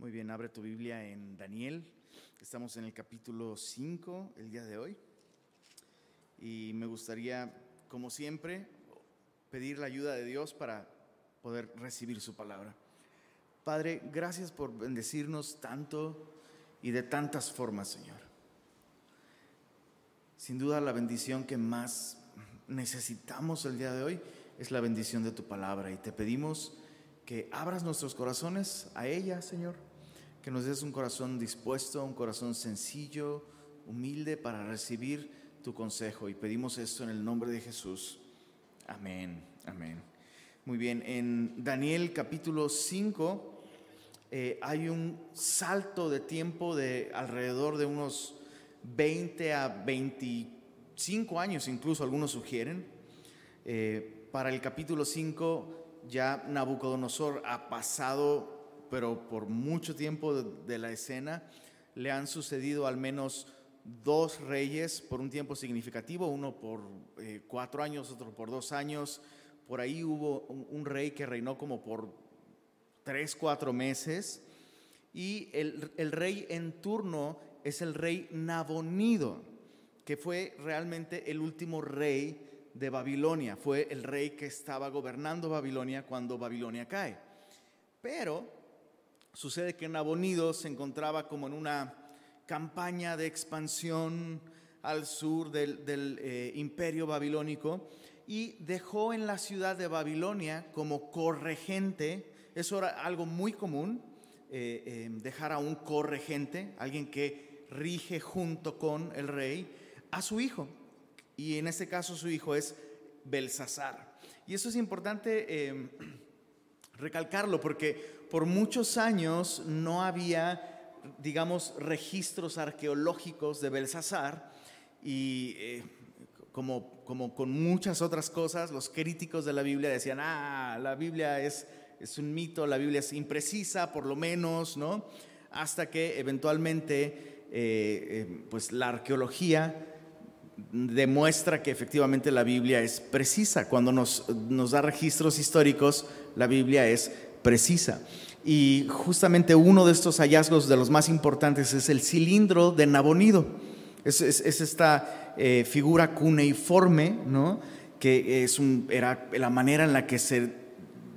Muy bien, abre tu Biblia en Daniel. Estamos en el capítulo 5 el día de hoy. Y me gustaría, como siempre, pedir la ayuda de Dios para poder recibir su palabra. Padre, gracias por bendecirnos tanto y de tantas formas, Señor. Sin duda la bendición que más necesitamos el día de hoy es la bendición de tu palabra y te pedimos que abras nuestros corazones a ella, Señor que nos des un corazón dispuesto, un corazón sencillo, humilde para recibir tu consejo. Y pedimos esto en el nombre de Jesús. Amén, amén. Muy bien, en Daniel capítulo 5 eh, hay un salto de tiempo de alrededor de unos 20 a 25 años, incluso algunos sugieren. Eh, para el capítulo 5 ya Nabucodonosor ha pasado pero por mucho tiempo de, la escena le han sucedido al menos dos reyes por un tiempo significativo, uno por eh, cuatro años, otro por dos años. Por ahí hubo un, rey que reinó como por tres, cuatro meses. Y el, el, rey en turno es el rey Nabonido, que fue realmente el último rey de Babilonia. Fue el rey que estaba gobernando Babilonia cuando Babilonia cae. Pero Sucede que Nabonido se encontraba como en una campaña de expansión al sur del, eh, imperio babilónico y dejó en la ciudad de Babilonia como corregente, eso era algo muy común, eh, em, dejar a un corregente, alguien que rige junto con el rey, a su hijo. Y en este caso su hijo es Belsasar. Y eso es importante em, recalcarlo porque por muchos años no había, digamos, registros arqueológicos de Belsasar y eh, como, como con muchas otras cosas, los críticos de la Biblia decían, ah, la Biblia es, es un mito, la Biblia es imprecisa, por lo menos, ¿no? Hasta que eventualmente, eh, eh, pues la arqueología demuestra que efectivamente la Biblia es precisa. Cuando nos, nos da registros históricos, la Biblia es precisa. Y justamente uno de estos hallazgos de los más importantes es el cilindro de Nabonido. Es, esta eh, figura cuneiforme, ¿no? que es un, era la manera en la que se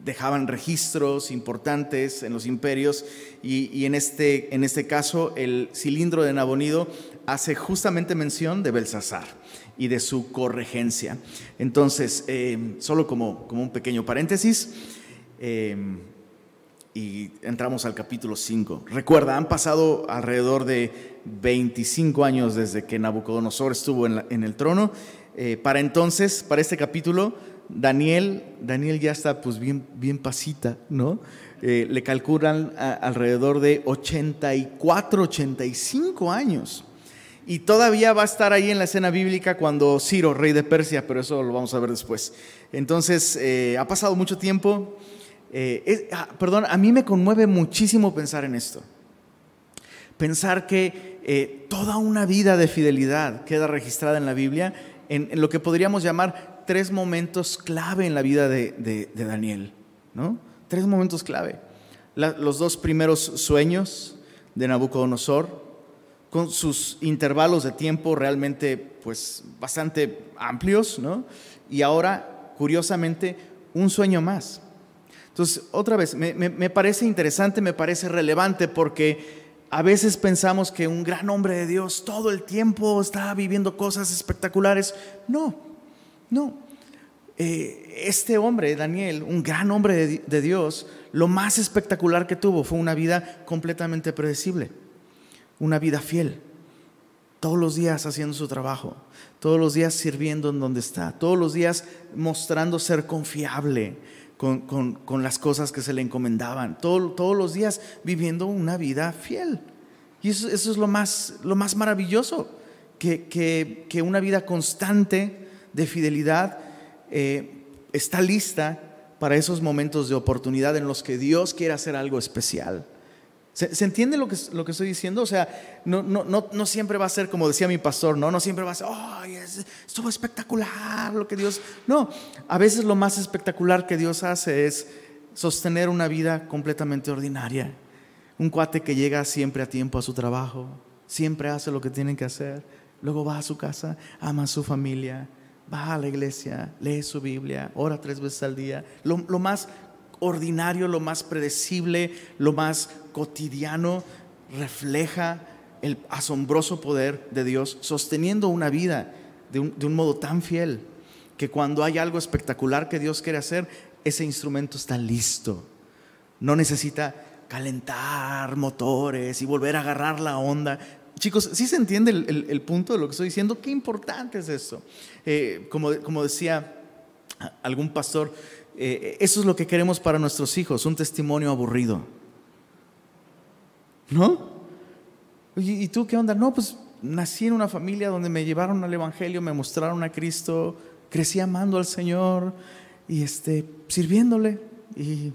dejaban registros importantes en los imperios y, en, este, en este caso el cilindro de Nabonido hace justamente mención de Belsasar y de su corregencia. Entonces, eh, solo como, como un pequeño paréntesis, eh, y entramos al capítulo 5. Recuerda, han pasado alrededor de 25 años desde que Nabucodonosor estuvo en, el trono. Eh, para entonces, para este capítulo, Daniel, Daniel ya está pues bien, bien pasita, ¿no? Le calculan alrededor de 84, 85 años. Y todavía va a estar ahí en la escena bíblica cuando Ciro, rey de Persia, pero eso lo vamos a ver después. Entonces, eh, ha pasado mucho tiempo. Eh, ah, perdón, a mí me conmueve muchísimo pensar en esto. Pensar que eh, toda una vida de fidelidad queda registrada en la Biblia en, lo que podríamos llamar tres momentos clave en la vida de, Daniel. ¿no? Tres momentos clave. los dos primeros sueños de Nabucodonosor, con sus intervalos de tiempo realmente pues bastante amplios, ¿no? Y ahora, curiosamente, un sueño más. Entonces, otra vez, me, parece interesante, me parece relevante porque a veces pensamos que un gran hombre de Dios todo el tiempo está viviendo cosas espectaculares. No, no. Eh, este hombre, Daniel, un gran hombre de, de Dios, lo más espectacular que tuvo fue una vida completamente predecible, una vida fiel todos los días haciendo su trabajo, todos los días sirviendo en donde está, todos los días mostrando ser confiable, con, las cosas que se le encomendaban, todos los días viviendo una vida fiel. Y eso, es lo más, lo más maravilloso, que, una vida constante de fidelidad eh, está lista para esos momentos de oportunidad en los que Dios quiere hacer algo especial. ¿Se, entiende lo que, lo que estoy diciendo? O sea, no, no, no, no, siempre va a ser como decía mi pastor, no, no siempre va a ser, ¡ay, estuvo espectacular lo que Dios... No, a veces lo más espectacular que Dios hace es sostener una vida completamente ordinaria, un cuate que llega siempre a tiempo a su trabajo, siempre hace lo que tiene que hacer, luego va a su casa, ama a su familia, va a la iglesia, lee su Biblia, ora tres veces al día, lo, lo más ordinario, lo más predecible, lo más cotidiano, refleja el asombroso poder de Dios sosteniendo una vida de un, modo tan fiel que cuando hay algo espectacular que Dios quiere hacer, ese instrumento está listo. No necesita calentar motores y volver a agarrar la onda. Chicos, ¿sí se entiende el, punto de lo que estoy diciendo? Qué importante es eso. Eh, como, como decía algún pastor, eh, eso es lo que queremos para nuestros hijos, un testimonio aburrido. ¿No? ¿y tú qué onda? No, pues nací en una familia donde me llevaron al Evangelio, me mostraron a Cristo, crecí amando al Señor y este, sirviéndole. Y,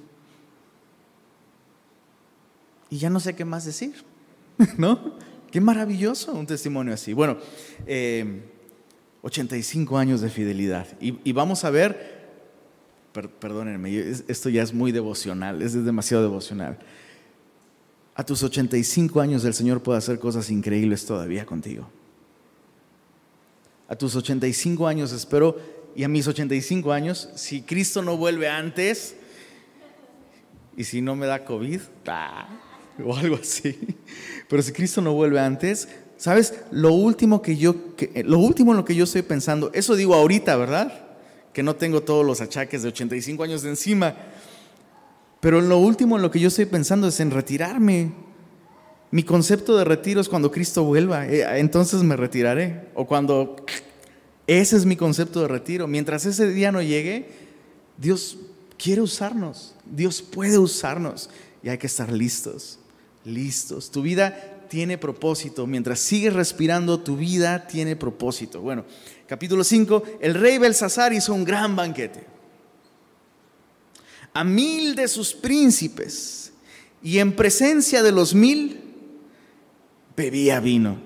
y ya no sé qué más decir, ¿no? Qué maravilloso un testimonio así. Bueno, 85 eh, años de fidelidad. Y, vamos a ver perdónenme, esto ya es muy devocional, es demasiado devocional. A tus 85 años el Señor puede hacer cosas increíbles todavía contigo. A tus 85 años espero, y a mis 85 años, si Cristo no vuelve antes, y si no me da COVID, o algo así, pero si Cristo no vuelve antes, ¿sabes? Lo último que yo, lo último en lo que yo estoy pensando, eso digo ahorita, ¿verdad? que no tengo todos los achaques de 85 años de encima. Pero lo último en lo que yo estoy pensando es en retirarme. Mi concepto de retiro es cuando Cristo vuelva, eh, entonces me retiraré. O cuando... Ese es mi concepto de retiro. Mientras ese día no llegue, Dios quiere usarnos. Dios puede usarnos. Y hay que estar listos, listos. Tu vida tiene propósito. Mientras sigues respirando, tu vida tiene propósito. Bueno, capítulo 5, el rey Belsasar hizo un gran banquete. A mil de sus príncipes y en presencia de los mil bebía vino.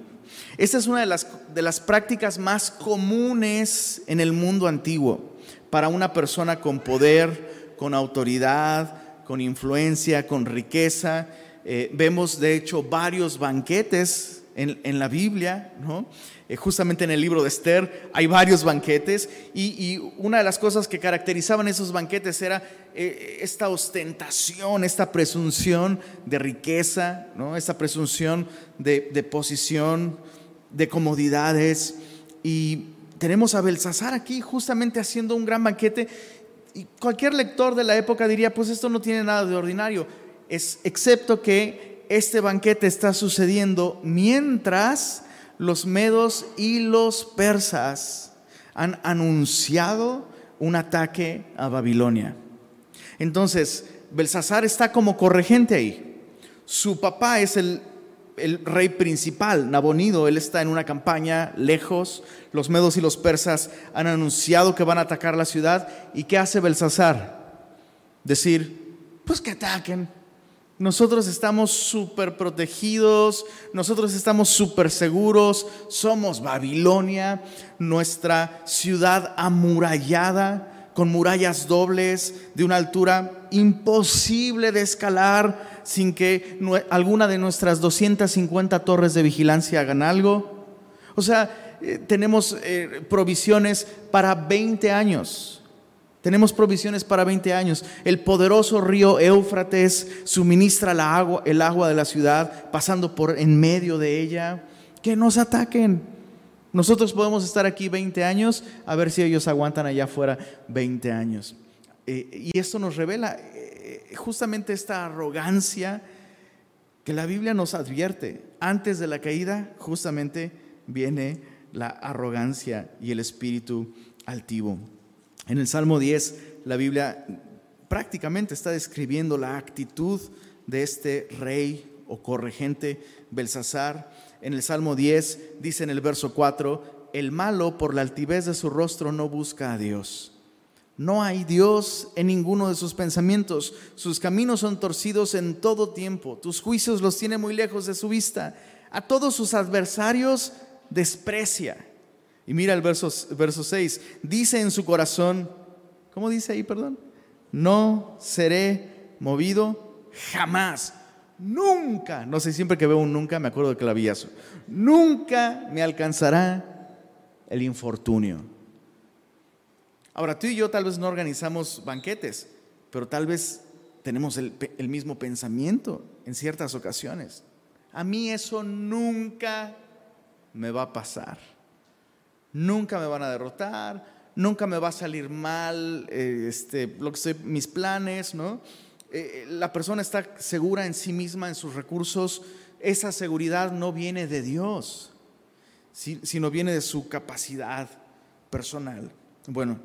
Esta es una de las, de las prácticas más comunes en el mundo antiguo para una persona con poder, con autoridad, con influencia, con riqueza. Eh, vemos de hecho varios banquetes en, en la Biblia, ¿no? Eh, justamente en el libro de Esther hay varios banquetes y, una de las cosas que caracterizaban esos banquetes era eh, esta ostentación, esta presunción de riqueza, ¿no? esta presunción de, posición, de comodidades. Y tenemos a Belsasar aquí justamente haciendo un gran banquete y cualquier lector de la época diría, pues esto no tiene nada de ordinario, es, excepto que este banquete está sucediendo mientras los medos y los persas han anunciado un ataque a Babilonia. Entonces, Belsasar está como corregente ahí. Su papá es el, rey principal, Nabonido. Él está en una campaña lejos. Los medos y los persas han anunciado que van a atacar la ciudad. ¿Y qué hace Belsasar? Decir, pues que ataquen nosotros estamos súper protegidos, nosotros estamos súper seguros, somos Babilonia, nuestra ciudad amurallada, con murallas dobles, de una altura imposible de escalar sin que alguna de nuestras 250 torres de vigilancia hagan algo. O sea, eh, tenemos eh, provisiones para 20 años. Tenemos provisiones para 20 años. El poderoso río Éufrates suministra la agua, el agua de la ciudad, pasando por en medio de ella. Que nos ataquen. Nosotros podemos estar aquí 20 años, a ver si ellos aguantan allá afuera 20 años. Eh, y esto nos revela eh, justamente esta arrogancia que la Biblia nos advierte. Antes de la caída, justamente viene la arrogancia y el espíritu altivo. En el Salmo 10, la Biblia prácticamente está describiendo la actitud de este rey o corregente Belsasar. En el Salmo 10 dice en el verso 4, el malo por la altivez de su rostro no busca a Dios. No hay Dios en ninguno de sus pensamientos. Sus caminos son torcidos en todo tiempo. Tus juicios los tiene muy lejos de su vista. A todos sus adversarios desprecia. Y mira el verso, verso 6. Dice en su corazón, ¿cómo dice ahí, perdón? No seré movido jamás. nunca, no sé, siempre que veo un nunca me acuerdo de clavillazo, nunca me alcanzará el infortunio. Ahora, tú y yo tal vez no organizamos banquetes, pero tal vez tenemos el, el mismo pensamiento en ciertas ocasiones. A mí eso nunca me va a pasar. Nunca me van a derrotar, nunca me va a salir mal eh, este, lo que sé, mis planes, ¿no? Eh, la persona está segura en sí misma, en sus recursos. Esa seguridad no viene de Dios, sino viene de su capacidad personal. Bueno,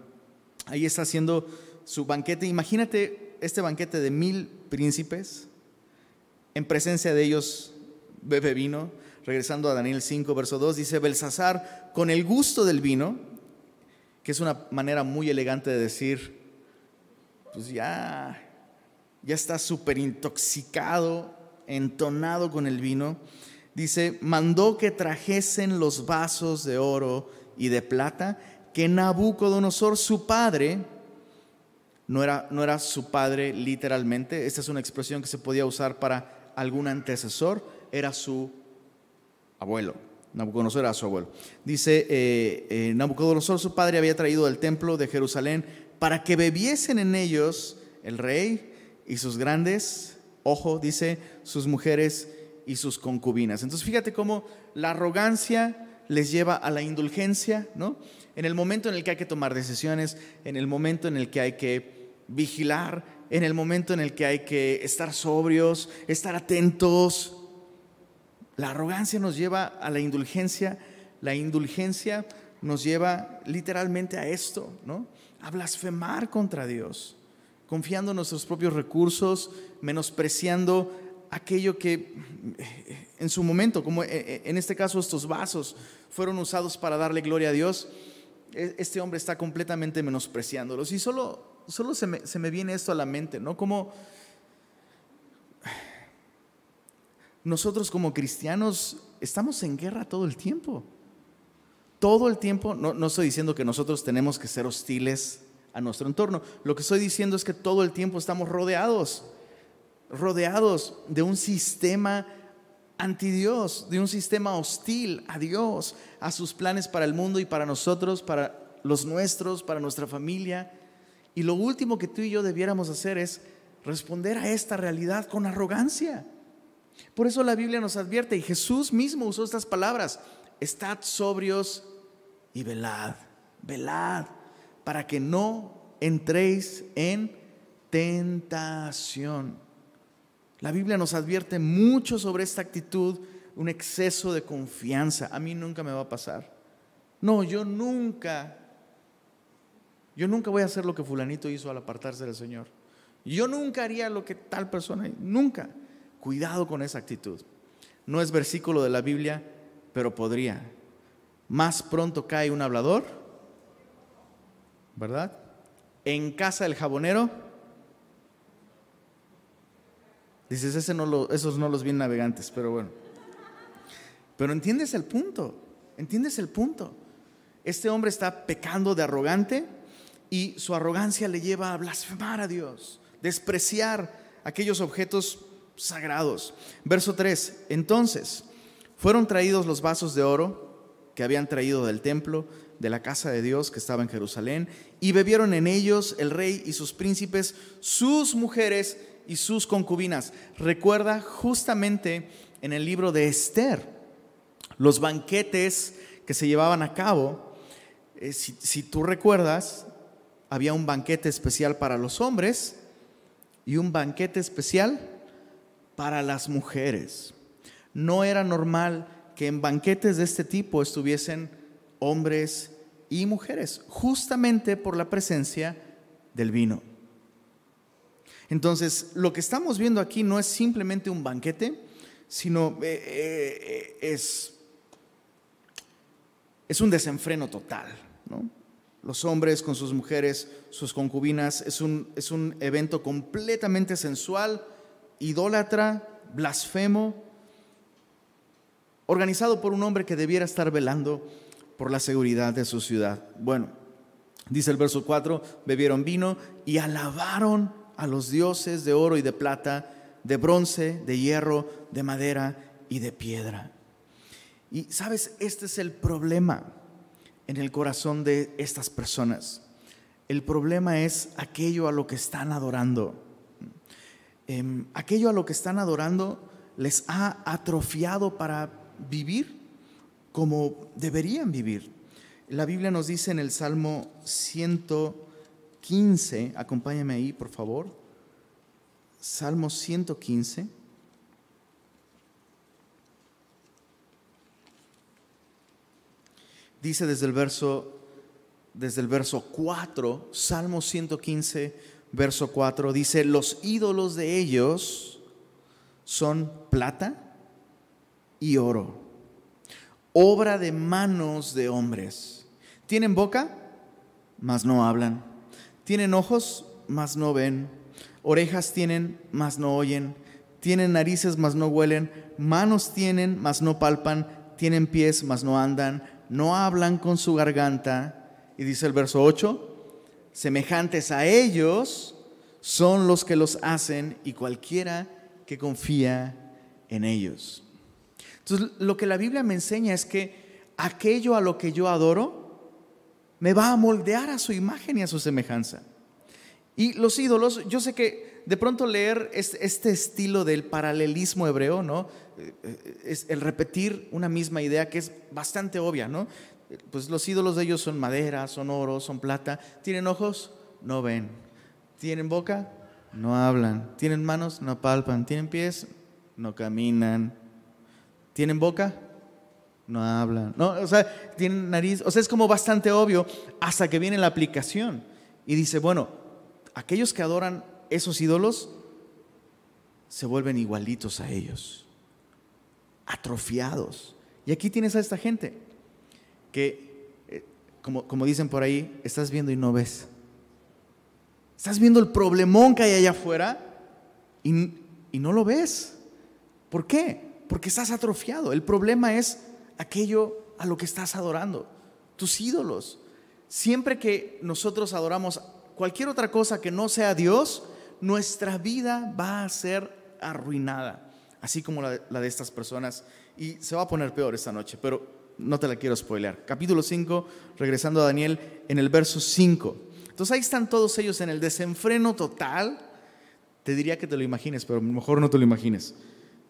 ahí está haciendo su banquete. Imagínate este banquete de mil príncipes. En presencia de ellos bebe vino. Regresando a Daniel 5, verso 2, dice, Belsasar, con el gusto del vino, que es una manera muy elegante de decir, pues ya, ya está súper intoxicado, entonado con el vino, dice, mandó que trajesen los vasos de oro y de plata que Nabucodonosor, su padre, no era, no era su padre literalmente, esta es una expresión que se podía usar para algún antecesor, era su abuelo. Nabucodonosor era su abuelo. Dice, eh, eh, Nabucodonosor, su padre, había traído del templo de Jerusalén para que bebiesen en ellos el rey y sus grandes, ojo, dice, sus mujeres y sus concubinas. Entonces fíjate cómo la arrogancia les lleva a la indulgencia, ¿no? En el momento en el que hay que tomar decisiones, en el momento en el que hay que vigilar, en el momento en el que hay que estar sobrios, estar atentos, la arrogancia nos lleva a la indulgencia, la indulgencia nos lleva literalmente a esto, ¿no? A blasfemar contra Dios, confiando en nuestros propios recursos, menospreciando aquello que eh, en su momento, como eh, eh, en este caso estos vasos, fueron usados para darle gloria a Dios, e, este hombre está completamente menospreciándolos. Y solo, solo se, me, se me viene esto a la mente, ¿no? Como nosotros como cristianos estamos en guerra todo el tiempo. Todo el tiempo, no, estoy diciendo que nosotros tenemos que ser hostiles a nuestro entorno. Lo que estoy diciendo es que todo el tiempo estamos rodeados, rodeados de un sistema anti Dios, de un sistema hostil a Dios, a sus planes para el mundo y para nosotros, para los nuestros, para nuestra familia. Y lo último que tú y yo debiéramos hacer es responder a esta realidad con arrogancia. Por eso la Biblia nos advierte, y Jesús mismo usó estas palabras, estad sobrios y velad, velad, para que no entréis en tentación. La Biblia nos advierte mucho sobre esta actitud, un exceso de confianza. A mí nunca me va a pasar. No, yo nunca, yo nunca voy a hacer lo que fulanito hizo al apartarse del Señor. Yo nunca haría lo que tal persona, nunca. Cuidado con esa actitud. No es versículo de la Biblia, pero podría. Más pronto cae un hablador, ¿verdad? En casa del jabonero. Dices, ese no esos no los bien navegantes, pero bueno. Pero entiendes el punto, entiendes el punto. Este hombre está pecando de arrogante y su arrogancia le lleva a blasfemar a Dios, despreciar aquellos objetos sagrados. Verso 3, entonces fueron traídos los vasos de oro que habían traído del templo, de la casa de Dios que estaba en Jerusalén, y bebieron en ellos el rey y sus príncipes, sus mujeres y sus concubinas. Recuerda justamente en el libro de Esther, los banquetes que se llevaban a cabo, eh, si, si tú recuerdas, había un banquete especial para los hombres y un banquete especial para las mujeres. No era normal que en banquetes de este tipo estuviesen hombres y mujeres, justamente por la presencia del vino. Entonces, lo que estamos viendo aquí no es simplemente un banquete, sino eh, eh, es, es un desenfreno total. Los hombres con sus mujeres, sus concubinas, es un, es un evento completamente sensual, idólatra, blasfemo, organizado por un hombre que debiera estar velando por la seguridad de su ciudad. Bueno, dice el verso 4, bebieron vino y alabaron a los dioses de oro y de plata de bronce, de hierro, de madera y de piedra. Y sabes, este es el problema en el corazón de estas personas. El problema es aquello a lo que están adorando. Em, aquello a lo que están adorando les ha atrofiado para vivir como deberían vivir. La Biblia nos dice en el Salmo 115, acompáñame ahí por favor, Salmo 115. Dice desde el verso desde el verso 4, Salmo 115, verso 4, dice, los ídolos de ellos son plata y oro, obra de manos de hombres. Tienen boca, mas no hablan. Tienen ojos, mas no ven. Orejas tienen, mas no oyen. Tienen narices, mas no huelen. Manos tienen, mas no palpan. Tienen pies, mas no andan. No hablan con su garganta y dice el verso 8, semejantes a ellos son los que los hacen y cualquiera que confía en ellos. Entonces, lo que la Biblia me enseña es que aquello a lo que yo adoro me va a moldear a su imagen y a su semejanza. Y los ídolos, yo sé que de pronto leer este estilo del paralelismo hebreo, ¿no? Eh, eh, es el repetir una misma idea que es bastante obvia, ¿no? Pues los ídolos de ellos son madera, son oro, son plata. ¿Tienen ojos? No ven. ¿Tienen boca? No hablan. ¿Tienen manos? No palpan. ¿Tienen pies? No caminan. ¿Tienen boca? No hablan. No, o sea, tienen nariz. O sea, es como bastante obvio hasta que viene la aplicación. Y dice, bueno, aquellos que adoran esos ídolos se vuelven igualitos a ellos. Atrofiados. Y aquí tienes a esta gente que, eh, como, como dicen por ahí, estás viendo y no ves. Estás viendo el problemón que hay allá afuera y, y no lo ves. ¿Por qué? Porque estás atrofiado. El problema es aquello a lo que estás adorando, tus ídolos. Siempre que nosotros adoramos cualquier otra cosa que no sea Dios, nuestra vida va a ser arruinada, así como la, la de estas personas. Y se va a poner peor esta noche, pero no te la quiero spoilear. Capítulo 5, regresando a Daniel, en el verso 5. Entonces ahí están todos ellos en el desenfreno total. Te diría que te lo imagines, pero mejor no te lo imagines.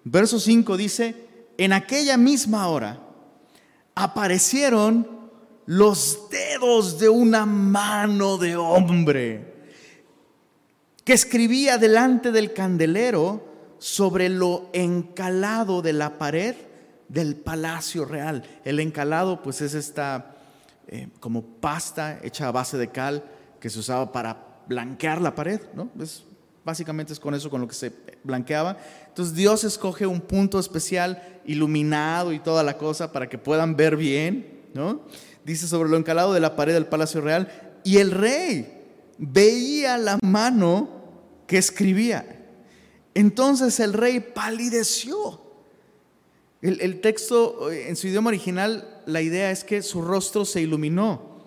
Verso 5 dice, en aquella misma hora aparecieron los dedos de una mano de hombre que escribía delante del candelero sobre lo encalado de la pared del palacio real. El encalado pues es esta eh, como pasta hecha a base de cal que se usaba para blanquear la pared, ¿no? básicamente es con eso con lo que se blanqueaba. Entonces Dios escoge un punto especial, iluminado y toda la cosa para que puedan ver bien, ¿no? Dice sobre lo encalado de la pared del palacio real y el rey veía la mano que escribía. Entonces el rey palideció el, texto eh, en su idioma original, la idea es que su rostro se iluminó.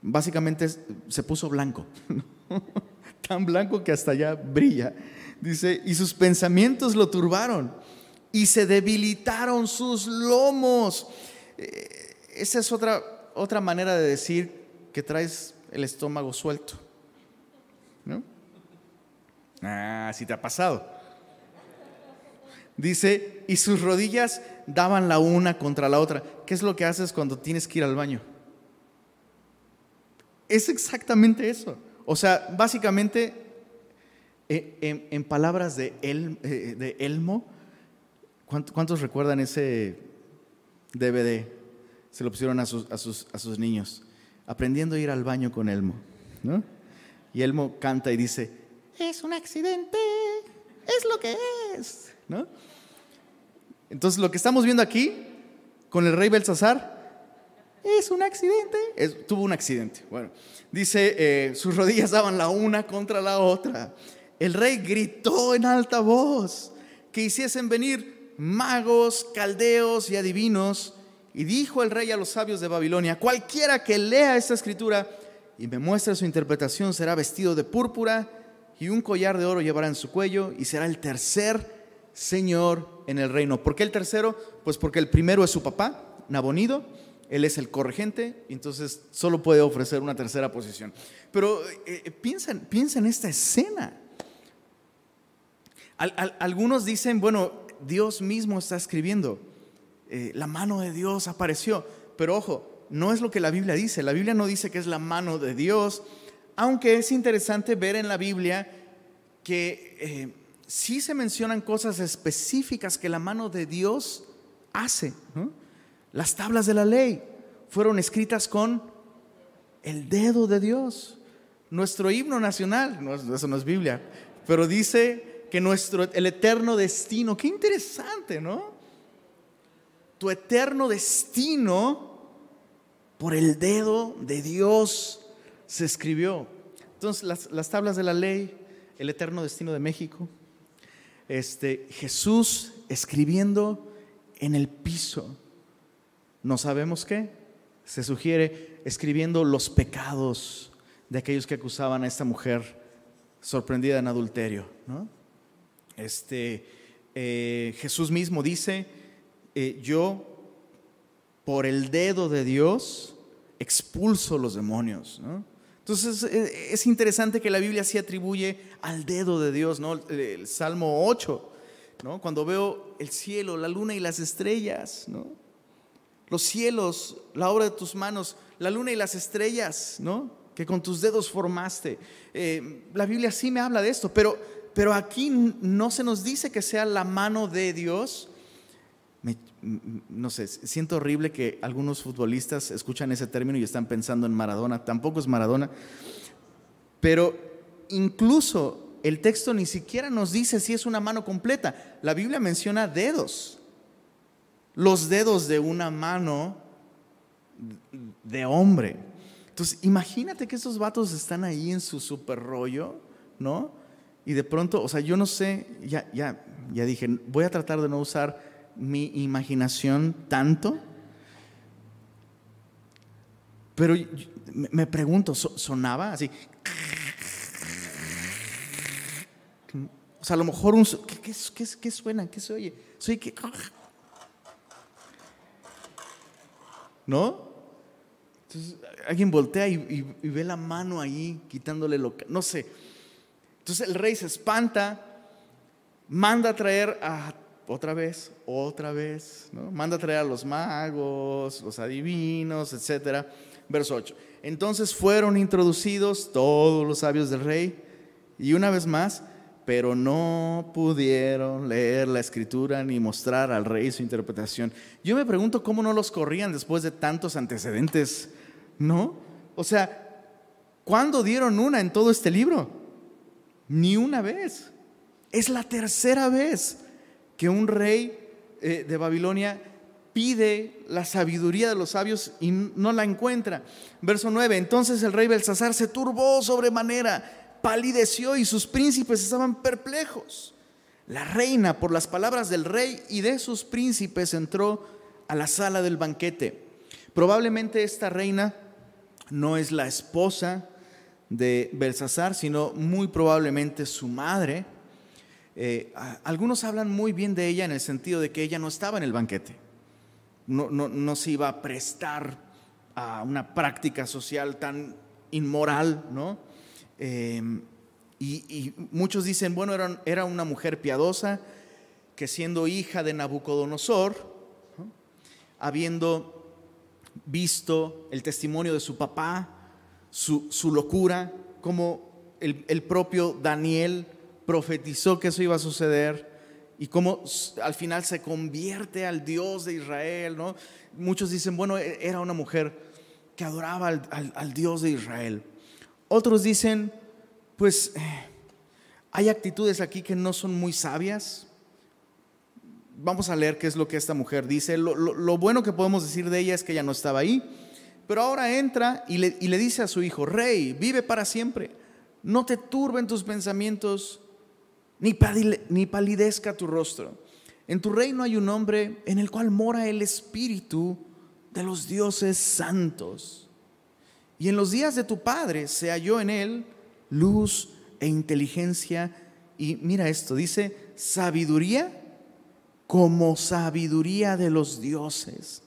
Básicamente se puso blanco, tan blanco que hasta allá brilla. Dice, y sus pensamientos lo turbaron y se debilitaron sus lomos. Eh, esa es otra, otra manera de decir que traes el estómago suelto. ¿No? Ah, si te ha pasado. Dice, y sus rodillas daban la una contra la otra. ¿Qué es lo que haces cuando tienes que ir al baño? Es exactamente eso. O sea, básicamente, eh, en, palabras de, eh, Elmo, ¿cuántos, recuerdan ese DVD? Se lo pusieron a sus, a sus, a sus niños. Aprendiendo a ir al baño con Elmo. ¿no? Y Elmo canta y dice, es un accidente, es lo que es. Entonces lo que estamos viendo aquí con el rey Belsasar es un accidente. tuvo un accidente. Bueno, dice, eh, sus rodillas daban la una contra la otra. El rey gritó en alta voz que hiciesen venir magos, caldeos y adivinos. Y dijo el rey a los sabios de Babilonia, cualquiera que lea esta escritura y me muestre su interpretación será vestido de púrpura y un collar de oro llevará en su cuello y será el tercer señor en el reino. ¿Por qué el tercero? Pues porque el primero es su papá, Nabonido, él es el corregente, entonces solo puede ofrecer una tercera posición. Pero eh, piensa, en esta escena. algunos dicen, bueno, Dios mismo está escribiendo, eh, la mano de Dios apareció, pero ojo, no es lo que la Biblia dice, la Biblia no dice que es la mano de Dios, aunque es interesante ver en la Biblia que eh, sí se mencionan cosas específicas que la mano de Dios hace. Las tablas de la ley fueron escritas con el dedo de Dios. Nuestro himno nacional, eso no es Biblia, pero dice que nuestro, el eterno destino, qué interesante, ¿no? Tu eterno destino por el dedo de Dios se escribió. Entonces, las, tablas de la ley, el eterno destino de México, este, Jesús escribiendo en el piso. ¿No sabemos qué? Se sugiere escribiendo los pecados de aquellos que acusaban a esta mujer sorprendida en adulterio. Este, eh, Jesús mismo dice, eh, yo por el dedo de Dios expulso los demonios. Entonces eh, es interesante que la Biblia se atribuye al dedo de Dios, ¿no? El, Salmo 8, ¿no? Cuando veo el cielo, la luna y las estrellas, ¿no? Los cielos, la obra de tus manos, la luna y las estrellas, ¿no? Que con tus dedos formaste. Eh, la Biblia sí me habla de esto, pero, pero aquí no se nos dice que sea la mano de Dios, no sé, siento horrible que algunos futbolistas escuchan ese término y están pensando en Maradona. Tampoco es Maradona. Pero incluso el texto ni siquiera nos dice si es una mano completa. La Biblia menciona dedos. Los dedos de una mano de hombre. Entonces, imagínate que esos vatos están ahí en su super rollo, ¿no? Y de pronto, o sea, yo no sé, ya, ya, ya dije, voy a tratar de no usar mi imaginación tanto. Pero me pregunto, ¿sonaba así? O sea, a lo mejor un... ¿Qué, qué, suena? ¿Qué se oye? Soy que... ¿No? Entonces, alguien voltea y, ve la mano ahí quitándole lo que... No sé. Entonces el rey se espanta, manda a traer a otra vez, otra vez, ¿no? manda a traer a los magos, los adivinos, etc. Verso 8. Entonces fueron introducidos todos los sabios del rey y una vez más, pero no pudieron leer la escritura ni mostrar al rey su interpretación. Yo me pregunto cómo no los corrían después de tantos antecedentes, ¿no? O sea, ¿cuándo dieron una en todo este libro? Ni una vez. Es la tercera vez que un rey eh, de Babilonia pide la sabiduría de los sabios y no la encuentra. Verso 9, entonces el rey Belsasar se turbó sobremanera, palideció y sus príncipes estaban perplejos. La reina, por las palabras del rey y de sus príncipes, entró a la sala del banquete. Probablemente esta reina no es la esposa de Belsasar, sino muy probablemente su madre eh, algunos hablan muy bien de ella en el sentido de que ella no estaba en el banquete, no, no, se iba a prestar a una práctica social tan inmoral, ¿no? Eh, y, muchos dicen, bueno, era, era, una mujer piadosa que siendo hija de Nabucodonosor, habiendo visto el testimonio de su papá, su, locura, como el, el propio Daniel profetizó que eso iba a suceder y cómo al final se convierte al Dios de Israel, ¿no? Muchos dicen, bueno, e, era una mujer que adoraba al, Dios de Israel. Otros dicen, pues eh, hay actitudes aquí que no son muy sabias. Vamos a leer qué es lo que esta mujer dice. Lo, bueno que podemos decir de ella es que ella no estaba ahí, pero ahora entra y le, y le dice a su hijo, rey, vive para siempre, no te turben tus pensamientos ni, palidezca tu rostro. En tu reino hay un hombre en el cual mora el espíritu de los dioses santos. Y en los días de tu padre se halló en él luz e inteligencia. Y mira esto, dice sabiduría como sabiduría de los dioses,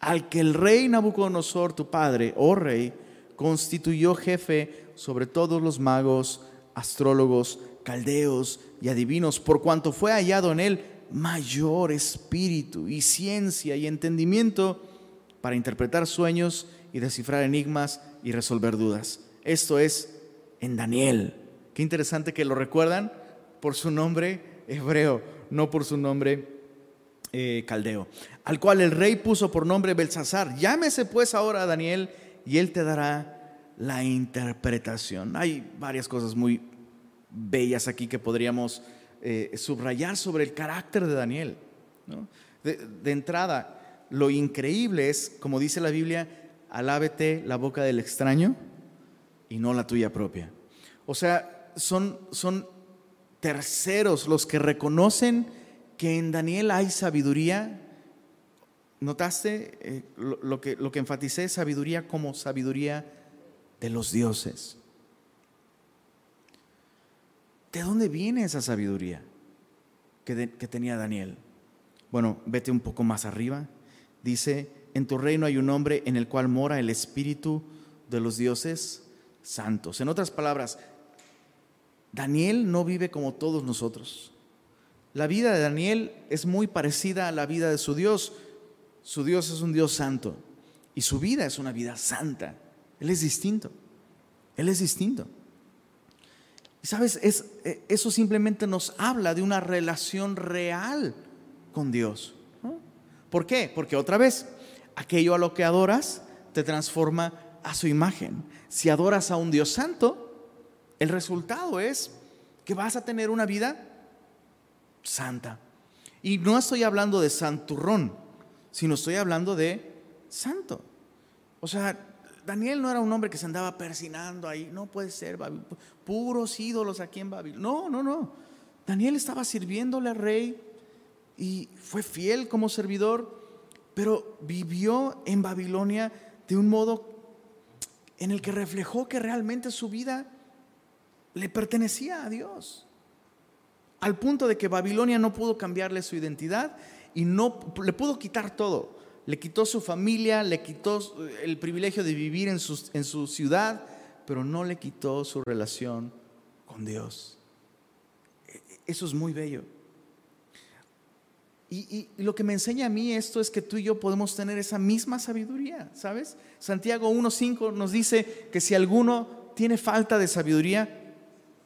al que el rey Nabucodonosor, tu padre, oh rey, constituyó jefe sobre todos los magos, astrólogos, caldeos y adivinos, por cuanto fue hallado en él mayor espíritu y ciencia y entendimiento para interpretar sueños y descifrar enigmas y resolver dudas. Esto es en Daniel. Qué interesante que lo recuerdan por su nombre hebreo, no por su nombre eh, caldeo, al cual el rey puso por nombre Belsasar. Llámese pues ahora a Daniel y él te dará la interpretación. Hay varias cosas muy bellas aquí que podríamos eh, subrayar sobre el carácter de Daniel. De, entrada, lo increíble es, como dice la Biblia, alábete la boca del extraño y no la tuya propia. O sea, son, son terceros los que reconocen que en Daniel hay sabiduría. ¿Notaste eh, lo, que, lo que enfaticé? Sabiduría como sabiduría de los dioses. ¿De dónde viene esa sabiduría que, tenía Daniel? Bueno, vete un poco más arriba. Dice, en tu reino hay un hombre en el cual mora el espíritu de los dioses santos. En otras palabras, Daniel no vive como todos nosotros. La vida de Daniel es muy parecida a la vida de su Dios. Su Dios es un Dios santo y su vida es una vida santa. Él es distinto. Él es distinto. Sabes, es, eh, eso simplemente nos habla de una relación real con Dios. ¿Por qué? Porque otra vez, aquello a lo que adoras te transforma a su imagen. Si adoras a un Dios santo, el resultado es que vas a tener una vida santa. Y no estoy hablando de santurrón, sino estoy hablando de santo. O sea, Daniel no era un hombre que se andaba persinando ahí, no puede ser, puros ídolos aquí en Babilonia. No, no, no. Daniel estaba sirviéndole al rey y fue fiel como servidor, pero vivió en Babilonia de un modo en el que reflejó que realmente su vida le pertenecía a Dios. Al punto de que Babilonia no pudo cambiarle su identidad y no le pudo quitar todo le quitó su familia, le quitó el privilegio de vivir en su, ciudad, pero no le quitó su relación con Dios. Eso es muy bello. Y, y, lo que me enseña a mí esto es que tú y yo podemos tener esa misma sabiduría, ¿sabes? Santiago 1.5 nos dice que si alguno tiene falta de sabiduría,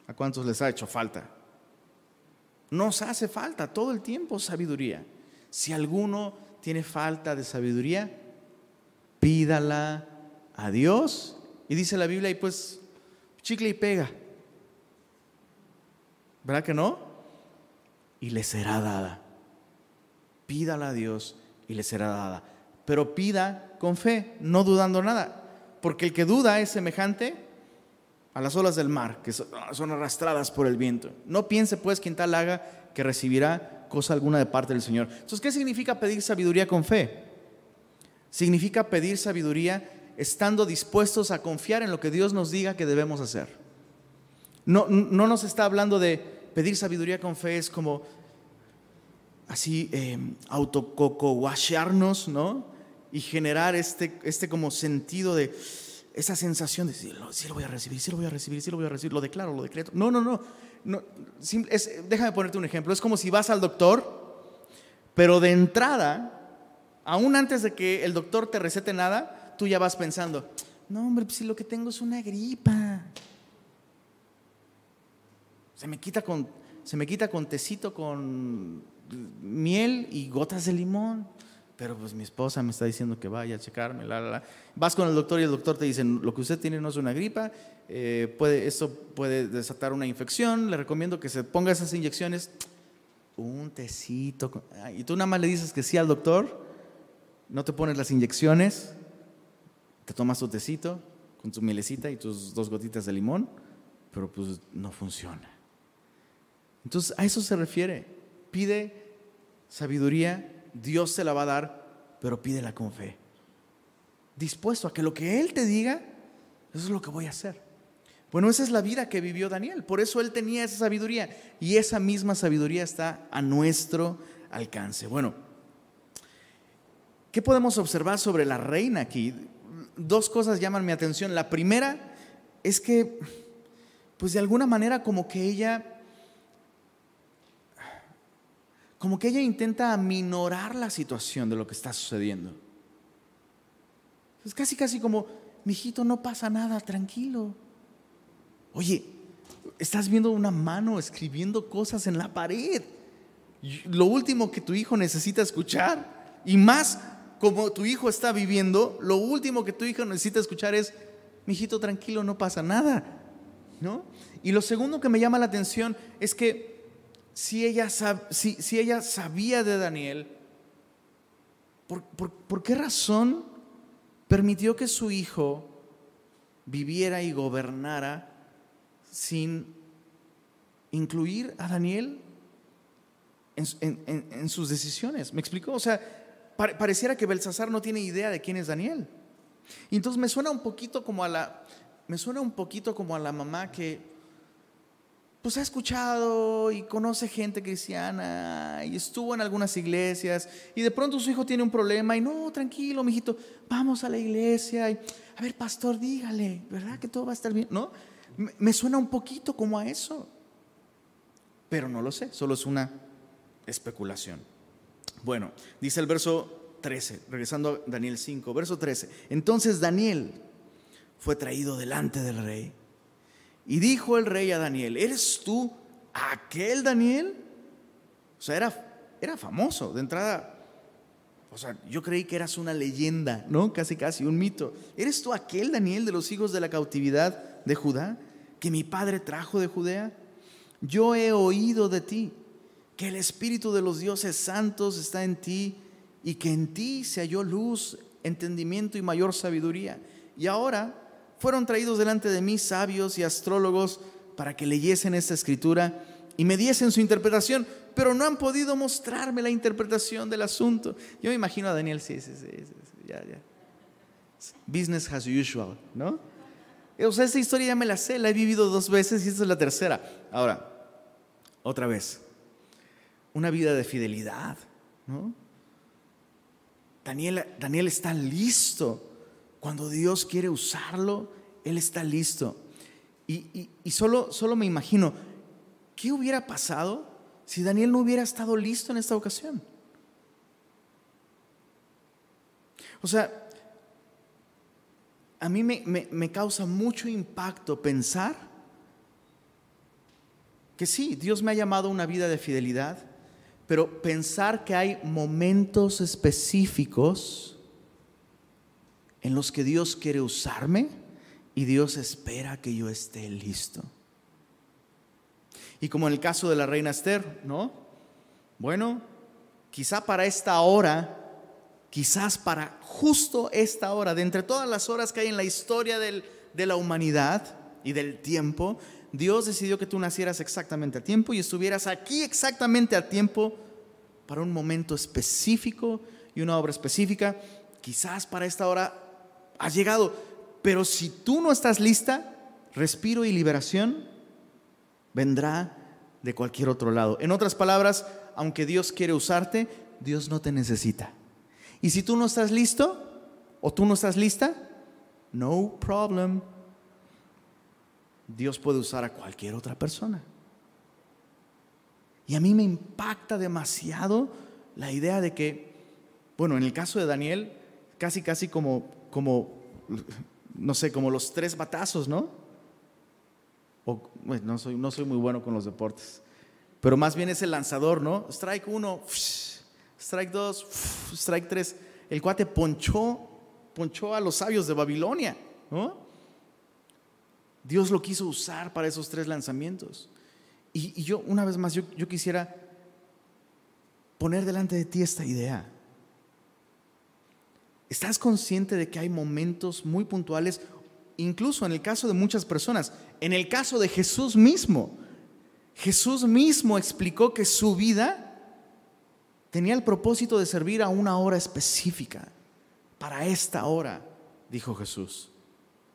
¿a cuántos les ha hecho falta? Nos hace falta todo el tiempo sabiduría. Si alguno tiene falta de sabiduría, pídala a Dios. Y dice la Biblia, y pues chicle y pega. ¿Verdad que no? Y le será dada. Pídala a Dios y le será dada. Pero pida con fe, no dudando nada. Porque el que duda es semejante a las olas del mar, que son arrastradas por el viento. No piense pues quien tal haga que recibirá cosa alguna de parte del Señor. Entonces, ¿qué significa pedir sabiduría con fe? Significa pedir sabiduría estando dispuestos a confiar en lo que Dios nos diga que debemos hacer. No, no nos está hablando de pedir sabiduría con fe, es como así eh, ¿no? Y generar este, este como sentido de esa sensación de, sí, sí lo voy a recibir, sí lo voy a recibir, sí lo voy a recibir, lo declaro, lo decreto. No, no, no no, déjame ponerte un ejemplo. Es como si vas al doctor, pero de entrada, aún antes de que el doctor te recete nada, tú ya vas pensando, no hombre, pues si lo que tengo es una gripa. Se me quita con, se me quita con tecito, con miel y gotas de limón pero pues mi esposa me está diciendo que vaya a checarme, la, la, Vas con el doctor y el doctor te dice, lo que usted tiene no es una gripa, eh, puede, esto puede desatar una infección, le recomiendo que se ponga esas inyecciones, un tecito, y tú nada más le dices que sí al doctor, no te pones las inyecciones, te tomas tu tecito con tu mielecita y tus dos gotitas de limón, pero pues no funciona. Entonces a eso se refiere, pide sabiduría Dios te la va a dar, pero pídela con fe. Dispuesto a que lo que Él te diga, eso es lo que voy a hacer. Bueno, esa es la vida que vivió Daniel. Por eso él tenía esa sabiduría. Y esa misma sabiduría está a nuestro alcance. Bueno, ¿qué podemos observar sobre la reina aquí? Dos cosas llaman mi atención. La primera es que, pues de alguna manera como que ella como que ella intenta aminorar la situación de lo que está sucediendo. Es casi, casi como, mijito, no pasa nada, tranquilo. Oye, estás viendo una mano escribiendo cosas en la pared. Lo último que tu hijo necesita escuchar, y más como tu hijo está viviendo, lo último que tu hijo necesita escuchar es, mijito, tranquilo, no pasa nada. ¿No? Y lo segundo que me llama la atención es que si ella, si, ella sabía de Daniel, ¿por, qué razón permitió que su hijo viviera y gobernara sin incluir a Daniel en, sus decisiones? ¿Me explicó? O sea, pareciera que Belsasar no tiene idea de quién es Daniel. Y entonces me suena un poquito como a la, me suena un poquito como a la mamá que pues ha escuchado y conoce gente cristiana y estuvo en algunas iglesias y de pronto su hijo tiene un problema y no, tranquilo, mijito, vamos a la iglesia y a ver, pastor, dígale, ¿verdad que todo va a estar bien? ¿No? Me suena un poquito como a eso. Pero no lo sé, solo es una especulación. Bueno, dice el verso 13, regresando a Daniel 5, verso 13. Entonces Daniel fue traído delante del rey y dijo el rey a Daniel, ¿eres tú aquel Daniel? O sea, era, era famoso de entrada. O sea, yo creí que eras una leyenda, ¿no? Casi, casi, un mito. ¿Eres tú aquel Daniel de los hijos de la cautividad de Judá que mi padre trajo de Judea? Yo he oído de ti que el Espíritu de los dioses santos está en ti y que en ti se halló luz, entendimiento y mayor sabiduría. Y ahora fueron traídos delante de mí sabios y astrólogos para que leyesen esta escritura y me diesen su interpretación, pero no han podido mostrarme la interpretación del asunto. Yo me imagino a Daniel, sí, sí, sí, ya, ya. Business as usual, ¿no? O sea, esta historia ya me la sé, la he vivido dos veces y esta es la tercera. Ahora, otra vez, una vida de fidelidad, ¿no? Daniel, Daniel está listo cuando Dios quiere usarlo, Él está listo. Y, solo, solo me imagino, ¿qué hubiera pasado si Daniel no hubiera estado listo en esta ocasión? O sea, a mí me, me, causa mucho impacto pensar que sí, Dios me ha llamado a una vida de fidelidad, pero pensar que hay momentos específicos en los que Dios quiere usarme y Dios espera que yo esté listo. Y como en el caso de la reina Esther, ¿no? Bueno, quizá para esta hora, quizás para justo esta hora, de entre todas las horas que hay en la historia de la humanidad y del tiempo, Dios decidió que tú nacieras exactamente a tiempo y estuvieras aquí exactamente a tiempo para un momento específico y una obra específica. Quizás para esta hora has llegado. Pero si tú no estás lista, respiro y liberación vendrá de cualquier otro lado. En otras palabras, aunque Dios quiere usarte, Dios no te necesita. Y si tú no estás listo o tú no estás lista, no problem. Dios puede usar a cualquier otra persona. Y a mí me impacta demasiado la idea de que, bueno, en el caso de Daniel, casi, casi como como, no sé, como los tres batazos, ¿no? O, no, soy, no soy muy bueno con los deportes, pero más bien es el lanzador, ¿no? Strike uno, strike dos, strike tres. El cuate ponchó, ponchó a los sabios de Babilonia, ¿no? Dios lo quiso usar para esos tres lanzamientos. Y, yo, una vez más, yo, yo quisiera poner delante de ti esta idea. ¿Estás consciente de que hay momentos muy puntuales, incluso en el caso de muchas personas, en el caso de Jesús mismo? Jesús mismo explicó que su vida tenía el propósito de servir a una hora específica. Para esta hora, dijo Jesús,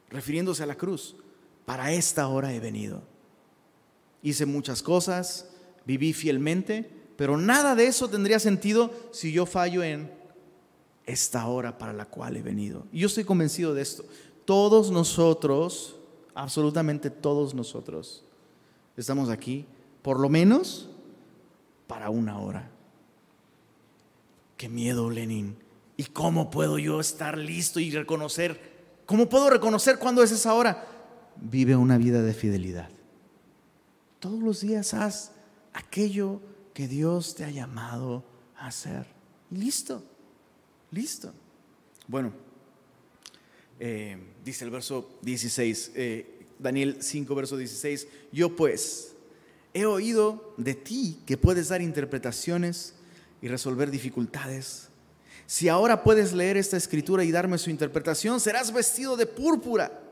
refiriéndose a la cruz. para esta hora he venido. Hice muchas cosas, viví fielmente, pero nada de eso tendría sentido si yo fallo en esta hora para la cual he venido. Y yo estoy convencido de esto. Todos nosotros, absolutamente todos nosotros, estamos aquí, por lo menos, para una hora. Qué miedo, Lenin. ¿Y cómo puedo yo estar listo y reconocer? ¿Cómo puedo reconocer cuándo es esa hora? Vive una vida de fidelidad. Todos los días haz aquello que Dios te ha llamado a hacer. Y listo, listo. Bueno, eh, dice el verso 16, eh, Daniel 5, verso 16, yo pues he oído de ti que puedes dar interpretaciones y resolver dificultades. Si ahora puedes leer esta escritura y darme su interpretación, serás vestido de púrpura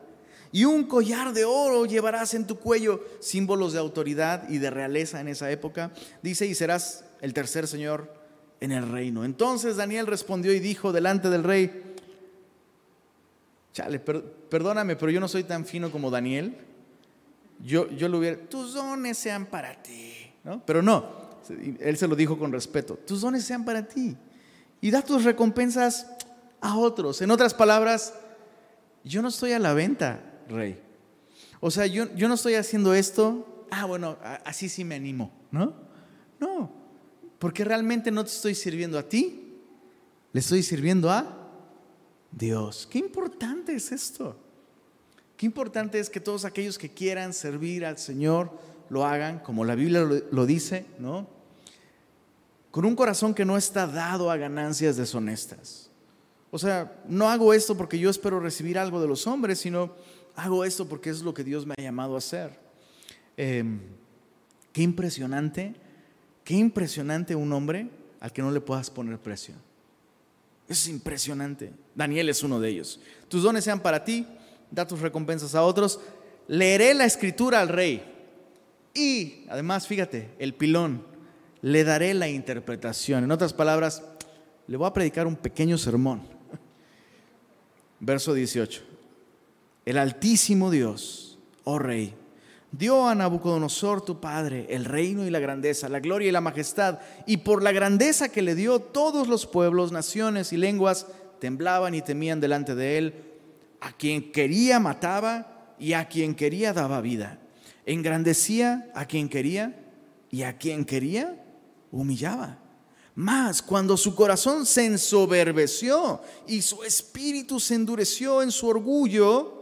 y un collar de oro llevarás en tu cuello, símbolos de autoridad y de realeza en esa época. Dice, y serás el tercer señor en el reino. Entonces Daniel respondió y dijo delante del rey, chale, perdóname, pero yo no soy tan fino como Daniel. Yo, yo lo hubiera, tus dones sean para ti. Pero no, él se lo dijo con respeto, tus dones sean para ti y da tus recompensas a otros. En otras palabras, yo no estoy a la venta, rey. O sea, yo, yo no estoy haciendo esto, ah, bueno, así sí me animo, ¿no? No, porque realmente no te estoy sirviendo a ti, le estoy sirviendo a Dios. Qué importante es esto. Qué importante es que todos aquellos que quieran servir al Señor lo hagan, como la Biblia lo, dice, ¿no? Con un corazón que no está dado a ganancias deshonestas. O sea, no hago esto porque yo espero recibir algo de los hombres, sino hago esto porque es lo que Dios me ha llamado a hacer. Em, qué impresionante, qué impresionante un hombre al que no le puedas poner precio. Es impresionante. Daniel es uno de ellos. Tus dones sean para ti, da tus recompensas a otros. Leeré la escritura al rey. Y además, fíjate, el pilón, le daré la interpretación. En otras palabras, le voy a predicar un pequeño sermón. Verso 18 el Altísimo Dios, oh Rey, dio a Nabucodonosor tu padre el reino y la grandeza, la gloria y la majestad, y por la grandeza que le dio, todos los pueblos, naciones y lenguas temblaban y temían delante de él. A quien quería mataba y a quien quería daba vida. Engrandecía a quien quería y a quien quería humillaba. Mas cuando su corazón se ensoberbeció y su espíritu se endureció en su orgullo,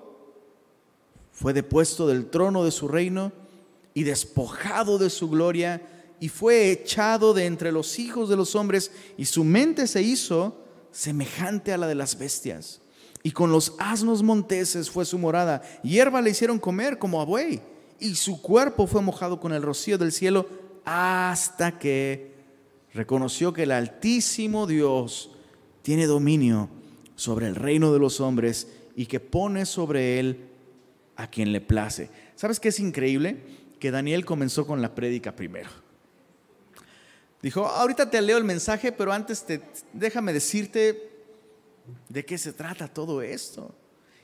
fue depuesto del trono de su reino y despojado de su gloria y fue echado de entre los hijos de los hombres y su mente se hizo semejante a la de las bestias. Y con los asnos monteses fue su morada. Hierba le hicieron comer como a buey y su cuerpo fue mojado con el rocío del cielo hasta que reconoció que el Altísimo Dios tiene dominio sobre el reino de los hombres y que pone sobre él a quien le place. ¿Sabes qué es increíble? Que Daniel comenzó con la prédica primero. Dijo, ahorita te leo el mensaje, pero antes te, déjame decirte de qué se trata todo esto.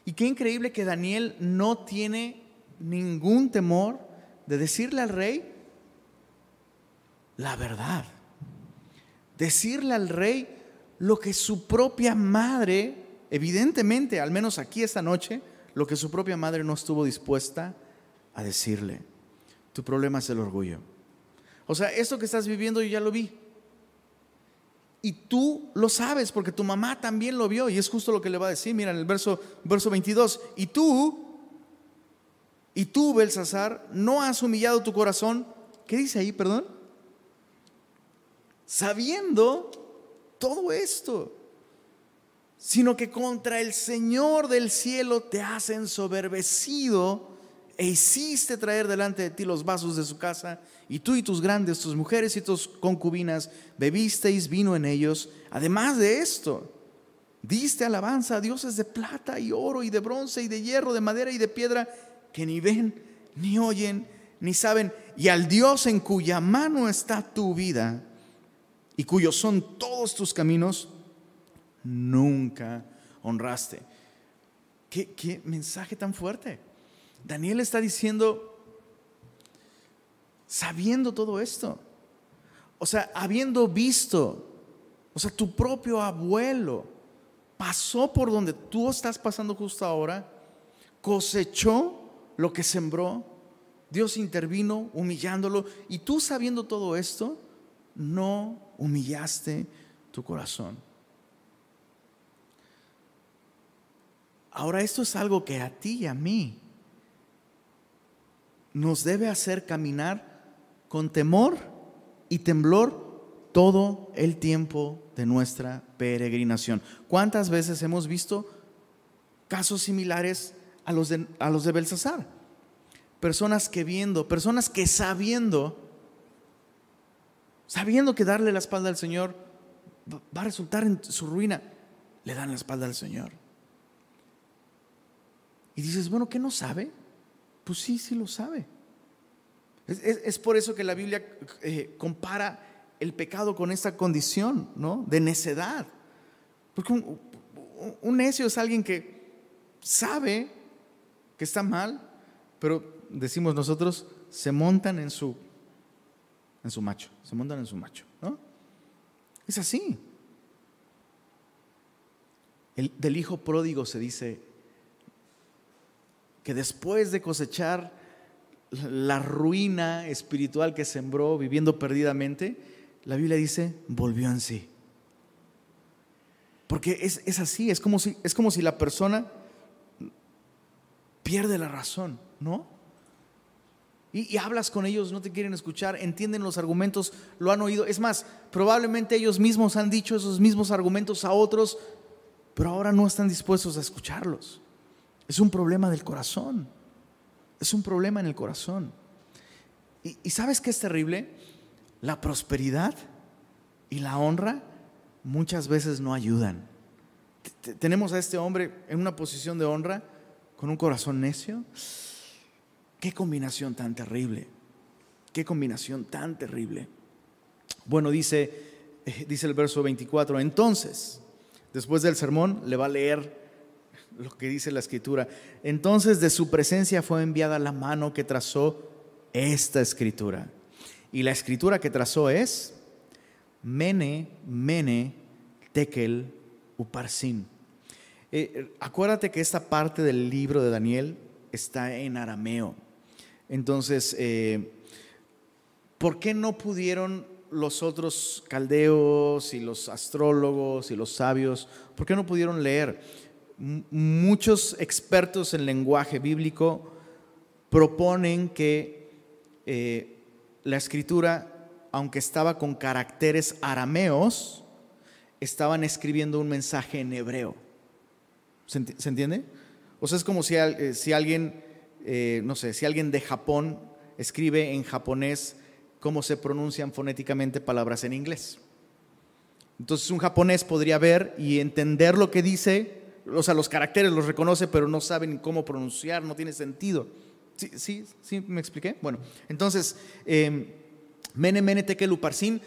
Y qué increíble que Daniel no tiene ningún temor de decirle al rey la verdad. Decirle al rey lo que su propia madre, evidentemente, al menos aquí esta noche, lo que su propia madre no estuvo dispuesta a decirle. Tu problema es el orgullo. O sea, esto que estás viviendo yo ya lo vi. Y tú lo sabes porque tu mamá también lo vio y es justo lo que le va a decir. Mira en el verso, verso 22. Y tú, y tú, Belsasar, no has humillado tu corazón. ¿Qué dice ahí, perdón? Sabiendo todo esto sino que contra el Señor del cielo te has ensoberbecido e hiciste traer delante de ti los vasos de su casa, y tú y tus grandes, tus mujeres y tus concubinas, bebisteis vino en ellos. Además de esto, diste alabanza a dioses de plata y oro y de bronce y de hierro, de madera y de piedra, que ni ven, ni oyen, ni saben, y al Dios en cuya mano está tu vida y cuyos son todos tus caminos, nunca honraste. ¿Qué, mensaje tan fuerte? Daniel está diciendo, sabiendo todo esto, o sea, habiendo visto, o sea, tu propio abuelo pasó por donde tú estás pasando justo ahora, cosechó lo que sembró, Dios intervino humillándolo y tú sabiendo todo esto, no humillaste tu corazón. Ahora esto es algo que a ti y a mí nos debe hacer caminar con temor y temblor todo el tiempo de nuestra peregrinación. ¿Cuántas veces hemos visto casos similares a los de, a los de Belsasar? Personas que viendo, personas que sabiendo, sabiendo que darle la espalda al Señor va a resultar en su ruina, le dan la espalda al Señor. Y dices, bueno, ¿qué no sabe? Pues sí, sí lo sabe. Es, por eso que la Biblia eh, compara el pecado con esta condición, ¿no? De necedad. Porque un, necio es alguien que sabe que está mal, pero decimos nosotros, se montan en su, en su macho, se montan en su macho, ¿no? Es así. El, del hijo pródigo se dice que después de cosechar la ruina espiritual que sembró viviendo perdidamente, la Biblia dice, volvió en sí. Porque es, así, es como, si, es como si la persona pierde la razón, ¿no? Y, y, hablas con ellos, no te quieren escuchar, entienden los argumentos, lo han oído. Es más, probablemente ellos mismos han dicho esos mismos argumentos a otros, pero ahora no están dispuestos a escucharlos. Es un problema del corazón. Es un problema en el corazón. ¿Y, sabes qué es terrible? La prosperidad y la honra muchas veces no ayudan. Tenemos a este hombre en una posición de honra con un corazón necio. Qué combinación tan terrible. Qué combinación tan terrible. Bueno, dice, eh, dice el verso 24, entonces, después del sermón, le va a leer lo que dice la escritura. Entonces de su presencia fue enviada la mano que trazó esta escritura. Y la escritura que trazó es Mene, Mene, Tekel, Uparsin. Eh, acuérdate que esta parte del libro de Daniel está en arameo. Entonces, eh, ¿por qué no pudieron los otros caldeos y los astrólogos y los sabios, por qué no pudieron leer? Muchos expertos en lenguaje bíblico proponen que eh, la escritura, aunque estaba con caracteres arameos, estaban escribiendo un mensaje en hebreo. ¿Se, entiende? O sea, es como si, eh, si alguien, eh, no sé, si alguien de Japón escribe en japonés cómo se pronuncian fonéticamente palabras en inglés. Entonces un japonés podría ver y entender lo que dice o sea, los caracteres los reconoce, pero no saben cómo pronunciar, no tiene sentido. ¿Sí, sí, sí me expliqué? Bueno, entonces, eh, Mene Mene Tekel Uparsin,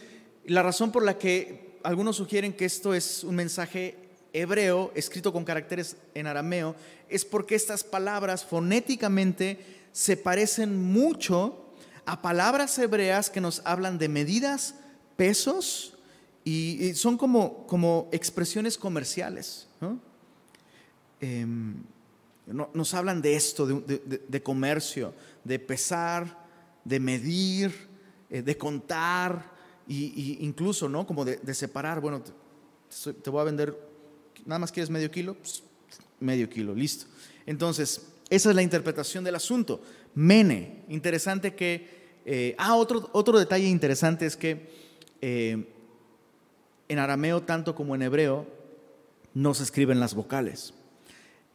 la razón por la que algunos sugieren que esto es un mensaje hebreo escrito con caracteres en arameo es porque estas palabras fonéticamente se parecen mucho a palabras hebreas que nos hablan de medidas, pesos y, son como, como expresiones comerciales. ¿no? Em, nos hablan de esto, de, comercio, de pesar, de medir, eh, de contar, e incluso, ¿no? Como de, separar, bueno, te, voy a vender, nada más quieres medio kilo, pues, medio kilo, listo. Entonces, esa es la interpretación del asunto. Mene, interesante que, eh, ah, otro, otro detalle interesante es que eh, en arameo, tanto como en hebreo, no se escriben las vocales.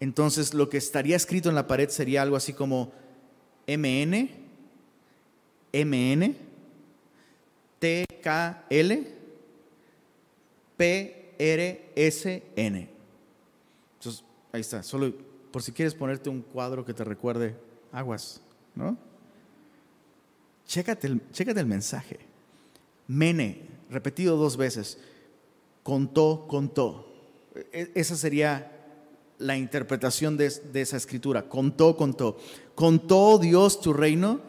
Entonces lo que estaría escrito en la pared sería algo así como MN, MN, TKL, PRSN. Entonces, ahí está, solo por si quieres ponerte un cuadro que te recuerde aguas, ¿no? Chécate el, chécate el mensaje. Mene, repetido dos veces. Contó, contó. E, esa sería la interpretación de, esa escritura. Contó, contó. Contó Dios tu reino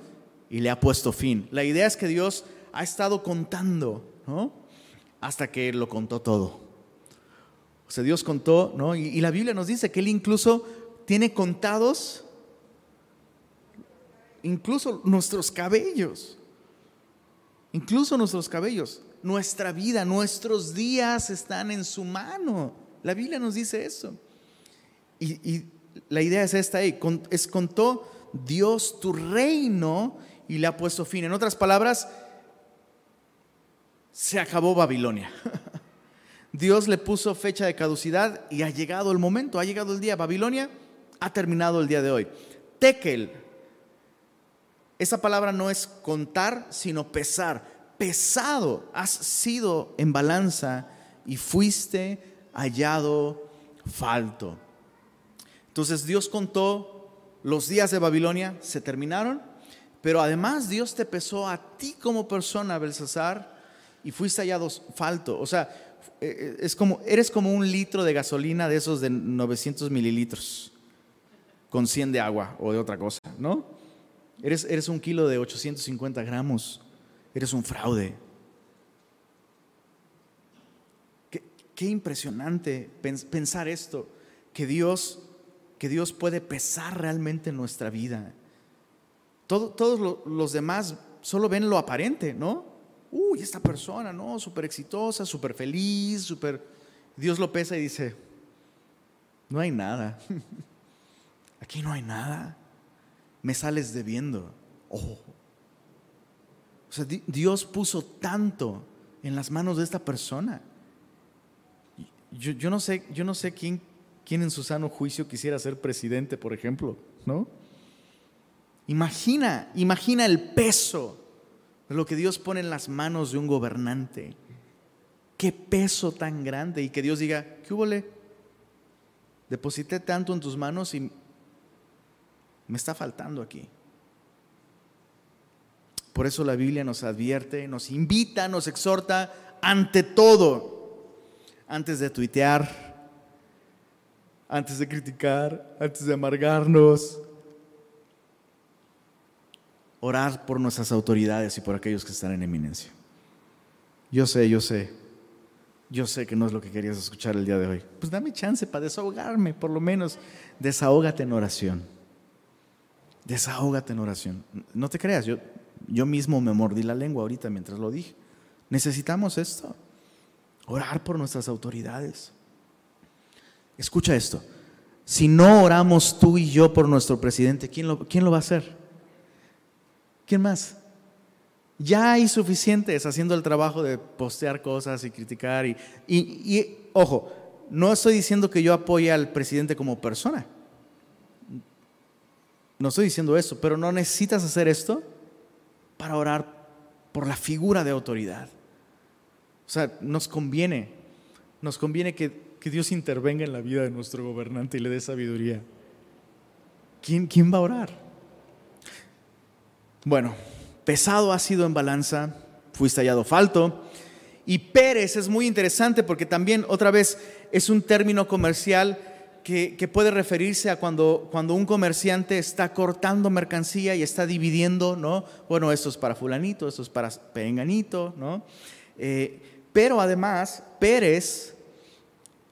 y le ha puesto fin. La idea es que Dios ha estado contando. Hasta que lo contó todo. O sea, Dios contó, ¿no? Y, y la Biblia nos dice que Él incluso tiene contados incluso nuestros cabellos. Incluso nuestros cabellos. Nuestra vida, nuestros días están en su mano. La Biblia nos dice eso. Y, la idea es esta ahí, es contó Dios tu reino y le ha puesto fin. En otras palabras, se acabó Babilonia. Dios le puso fecha de caducidad y ha llegado el momento, ha llegado el día. Babilonia ha terminado el día de hoy. Tekel, esa palabra no es contar, sino pesar. Pesado has sido en balanza y fuiste hallado falto. Entonces Dios contó los días de Babilonia, se terminaron, pero además Dios te pesó a ti como persona, Belsasar, y fuiste hallado falto. O sea, eh, eh, es como, eres como un litro de gasolina de esos de 900 mililitros con 100 de agua o de otra cosa, ¿no? Eres, eres un kilo de 850 gramos, eres un fraude. Qué, qué impresionante pensar esto, que Dios que Dios puede pesar realmente en nuestra vida. todos los demás solo ven lo aparente, ¿no? Uy, esta persona, ¿no? Súper exitosa, súper feliz, súper... Dios lo pesa y dice, no hay nada. Aquí no hay nada. Me sales debiendo. Oh. O sea, Dios puso tanto en las manos de esta persona. Yo, yo, no sé, yo no sé quién ¿Quién en su sano juicio quisiera ser presidente, por ejemplo? ¿No? Imagina, imagina el peso de lo que Dios pone en las manos de un gobernante. Qué peso tan grande y que Dios diga, ¿qué hubo? Deposité tanto en tus manos y me está faltando aquí. Por eso la Biblia nos advierte, nos invita, nos exhorta ante todo, antes de tuitear, antes de criticar, antes de amargarnos. Orar por nuestras autoridades y por aquellos que están en eminencia. Yo sé, yo sé, yo sé que no es lo que querías escuchar el día de hoy. Pues dame chance para desahogarme, por lo menos. Desahógate en oración. Desahógate en oración. No te creas, yo, yo mismo me mordí la lengua ahorita mientras lo dije. Necesitamos esto. Orar por nuestras autoridades. Escucha esto. Si no oramos tú y yo por nuestro presidente, ¿quién lo, quién lo va a hacer? ¿Quién más? Ya hay suficientes haciendo el trabajo de postear cosas y criticar. Y, y, ojo, no estoy diciendo que yo apoye al presidente como persona. No estoy diciendo eso, pero no necesitas hacer esto para orar por la figura de autoridad. O sea, nos conviene, nos conviene que que Dios intervenga en la vida de nuestro gobernante y le dé sabiduría. ¿Quién, quién va a orar? Bueno, pesado ha sido en balanza, fuiste hallado falto. Y Pérez es muy interesante porque también otra vez es un término comercial que, que, puede referirse a cuando, cuando un comerciante está cortando mercancía y está dividiendo, ¿no? Bueno, esto es para fulanito, esto es para perenganito, ¿no? Eh, pero además, Pérez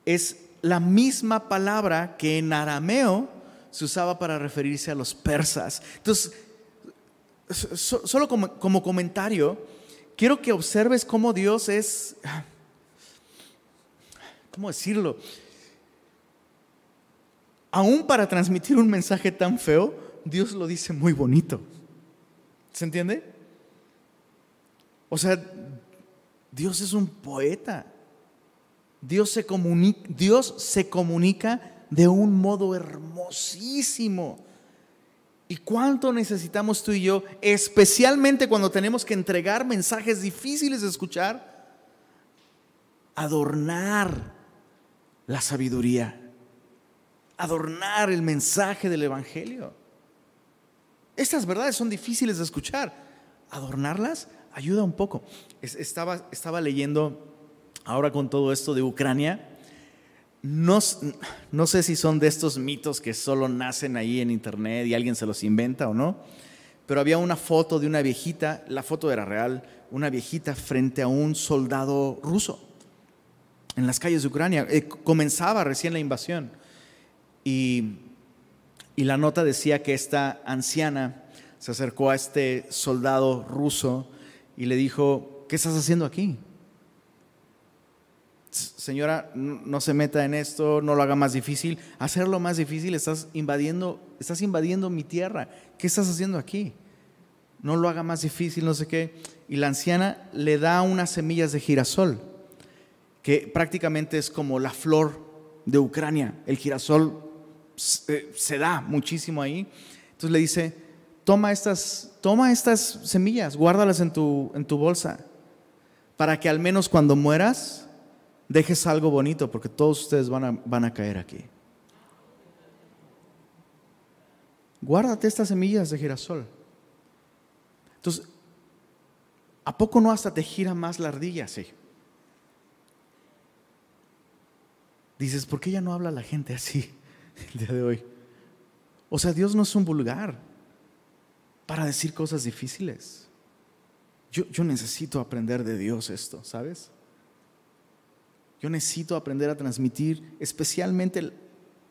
es la misma palabra que en arameo se usaba para referirse a los persas. Entonces, solo como, comentario, quiero que observes cómo Dios es, ¿cómo decirlo? Aún para transmitir un mensaje tan feo, Dios lo dice muy bonito. ¿Se entiende? O sea, Dios es un poeta. Dios se, comunica, Dios se comunica de un modo hermosísimo. ¿Y cuánto necesitamos tú y yo, especialmente cuando tenemos que entregar mensajes difíciles de escuchar? Adornar la sabiduría, adornar el mensaje del Evangelio. Estas verdades son difíciles de escuchar. Adornarlas ayuda un poco. Estaba, estaba leyendo ahora con todo esto de Ucrania, no, sé si son de estos mitos que solo nacen ahí en internet y alguien se los inventa o no, pero había una foto de una viejita, la foto era real, una viejita frente a un soldado ruso en las calles de Ucrania. Eh, comenzaba recién la invasión y la nota decía que esta anciana se acercó a este soldado ruso y le dijo, ¿qué estás haciendo aquí? Señora, no se meta en esto, no lo haga más difícil. Hacerlo más difícil, estás invadiendo, estás invadiendo mi tierra. ¿Qué estás haciendo aquí? No lo haga más difícil, no sé qué. Y la anciana le da unas semillas de girasol, que prácticamente es como la flor de Ucrania. El girasol se, se da muchísimo ahí. Entonces le dice, toma estas, toma estas semillas, guárdalas en tu, en tu bolsa, para que al menos cuando mueras dejes algo bonito, porque todos ustedes van a, van a caer aquí. Guárdate estas semillas de girasol. Entonces, ¿a poco no hasta te gira más la ardilla? Sí. Dices, ¿por qué ya no habla la gente así el día de hoy? O sea, Dios no es un vulgar para decir cosas difíciles. Yo, yo necesito aprender de Dios esto, ¿sabes? Yo necesito aprender a transmitir especialmente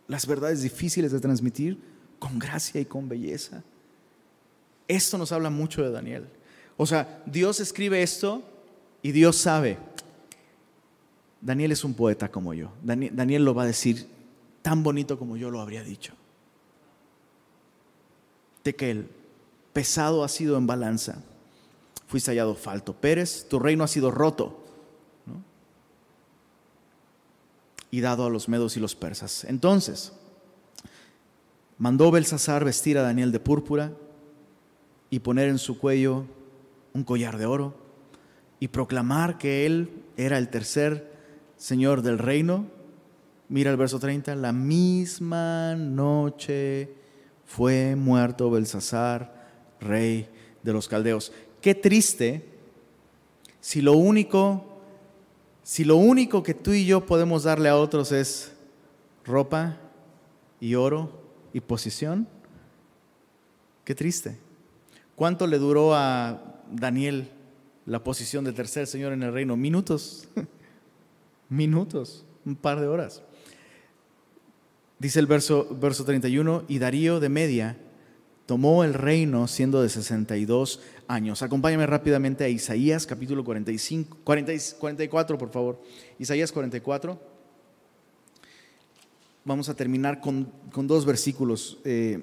las verdades difíciles de transmitir con gracia y con belleza. Esto nos habla mucho de Daniel. O sea, Dios escribe esto y Dios sabe. Daniel es un poeta como yo. Daniel, lo va a decir tan bonito como yo lo habría dicho. De que el pesado ha sido en balanza. Fuiste hallado falto. Pérez, tu reino ha sido roto y dado a los medos y los persas. Entonces, mandó Belsasar vestir a Daniel de púrpura y poner en su cuello un collar de oro y proclamar que él era el tercer señor del reino. Mira el verso 30, la misma noche fue muerto Belsasar rey de los caldeos. Qué triste si lo único, si lo único que tú y yo podemos darle a otros es ropa y oro y posición. Qué triste. ¿Cuánto le duró a Daniel la posición de tercer señor en el reino? Minutos. Minutos, un par de horas. Dice el verso, verso 31, y Darío de Media tomó el reino siendo de 62 años. Acompáñame rápidamente a Isaías capítulo 45, 44, por favor. Isaías 44. Vamos a terminar con, dos versículos. Eh,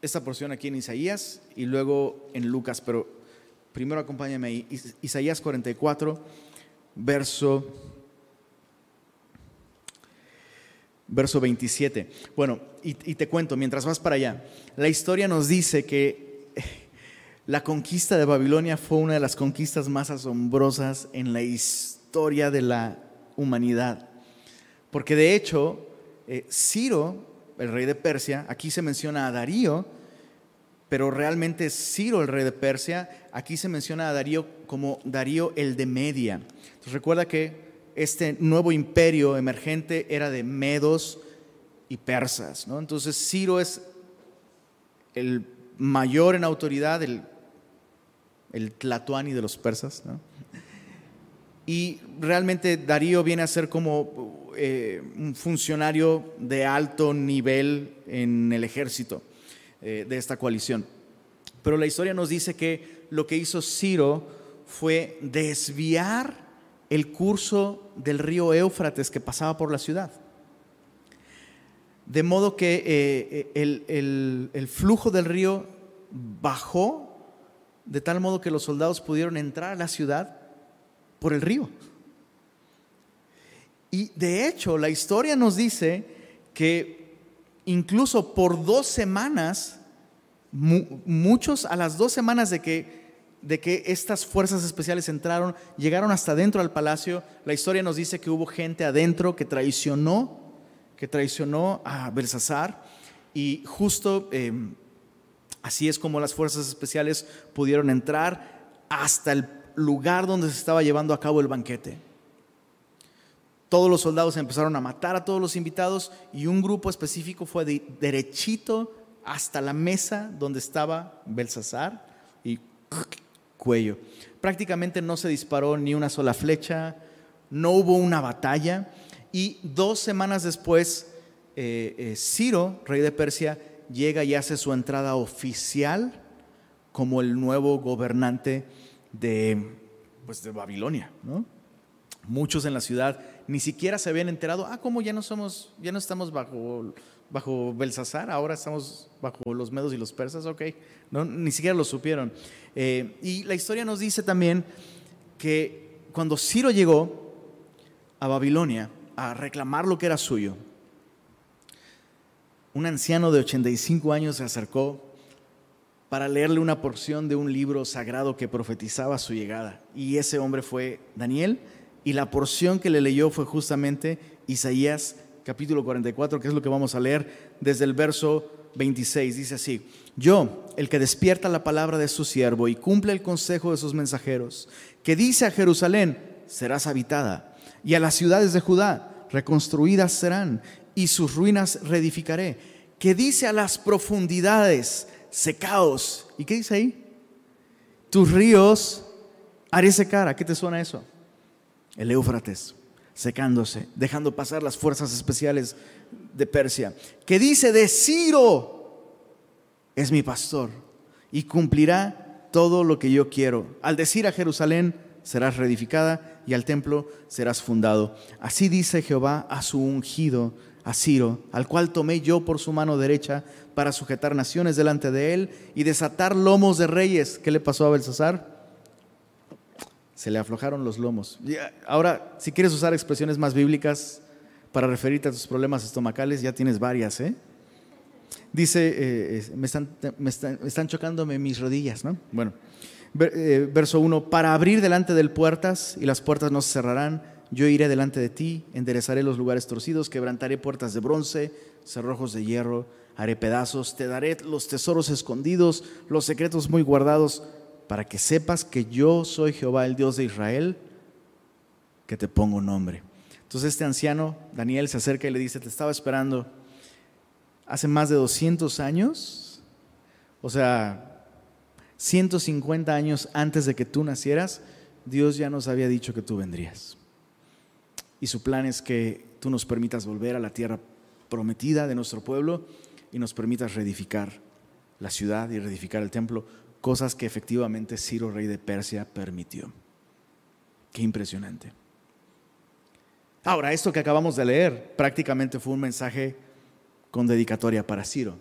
esta porción aquí en Isaías y luego en Lucas, pero primero acompáñame ahí. Isaías 44, verso verso 27. Bueno, y, te cuento, mientras vas para allá, la historia nos dice que la conquista de Babilonia fue una de las conquistas más asombrosas en la historia de la humanidad. Porque de hecho, eh, Ciro, el rey de Persia, aquí se menciona a Darío, pero realmente Ciro, el rey de Persia, aquí se menciona a Darío como Darío el de Media. Entonces recuerda que este nuevo imperio emergente era de medos y persas. ¿no? Entonces Ciro es el mayor en autoridad, el, el de los persas. Y realmente Darío viene a ser como eh, un funcionario de alto nivel en el ejército eh, de esta coalición. Pero la historia nos dice que lo que hizo Ciro fue desviar el curso del río Éufrates que pasaba por la ciudad. De modo que eh, el, el flujo del río bajó de tal modo que los soldados pudieron entrar a la ciudad por el río. Y de hecho, la historia nos dice que incluso por dos semanas, muchos a las dos semanas de que de que estas fuerzas especiales entraron, llegaron hasta dentro del palacio. La historia nos dice que hubo gente adentro que traicionó, que traicionó a Belsasar y justo em, así es como las fuerzas especiales pudieron entrar hasta el lugar donde se estaba llevando a cabo el banquete. Todos los soldados empezaron a matar a todos los invitados y un grupo específico fue derechito hasta la mesa donde estaba Belsasar y cuello. Prácticamente no se disparó ni una sola flecha, no hubo una batalla y dos semanas después eh, eh, Ciro, rey de Persia, llega y hace su entrada oficial como el nuevo gobernante de, pues, de Babilonia. Muchos en la ciudad ni siquiera se habían enterado, ah, ¿cómo ya no somos, ya no estamos bajo, bajo Belsasar, ahora estamos bajo los medos y los persas? Ok, no, ni siquiera lo supieron. Eh, y la historia nos dice también que cuando Ciro llegó a Babilonia a reclamar lo que era suyo, un anciano de 85 años se acercó para leerle una porción de un libro sagrado que profetizaba su llegada. Y ese hombre fue Daniel, y la porción que le leyó fue justamente Isaías capítulo 44, que es lo que vamos a leer desde el verso 26. Dice así, yo, el que despierta la palabra de su siervo y cumple el consejo de sus mensajeros, que dice a Jerusalén, serás habitada, y a las ciudades de Judá, reconstruidas serán, y sus ruinas reedificaré, que dice a las profundidades, secaos. ¿Y qué dice ahí? Tus ríos haré secar. ¿A qué te suena eso? El Éufrates secándose, dejando pasar las fuerzas especiales de Persia. Que dice de Ciro, es mi pastor y cumplirá todo lo que yo quiero. Al decir a Jerusalén, serás reedificada y al templo serás fundado. Así dice Jehová a su ungido a Ciro, al cual tomé yo por su mano derecha para sujetar naciones delante de él y desatar lomos de reyes. ¿Qué le pasó a Belsasar? Se le aflojaron los lomos. Ahora, si quieres usar expresiones más bíblicas para referirte a tus problemas estomacales, ya tienes varias, ¿eh? Dice, eh, me, están, me, están, chocándome mis rodillas, ¿no? Bueno, eh, verso 1, para abrir delante del puertas y las puertas no se cerrarán yo iré delante de ti, enderezaré los lugares torcidos, quebrantaré puertas de bronce, cerrojos de hierro, haré pedazos, te daré los tesoros escondidos, los secretos muy guardados, para que sepas que yo soy Jehová, el Dios de Israel, que te pongo nombre. Entonces este anciano, Daniel, se acerca y le dice, te estaba esperando hace más de 200 años, o sea, 150 años antes de que tú nacieras, Dios ya nos había dicho que tú vendrías. Y su plan es que tú nos permitas volver a la tierra prometida de nuestro pueblo y nos permitas reedificar la ciudad y reedificar el templo, cosas que efectivamente Ciro, rey de Persia, permitió. Qué impresionante. Ahora, esto que acabamos de leer prácticamente fue un mensaje con dedicatoria para Ciro.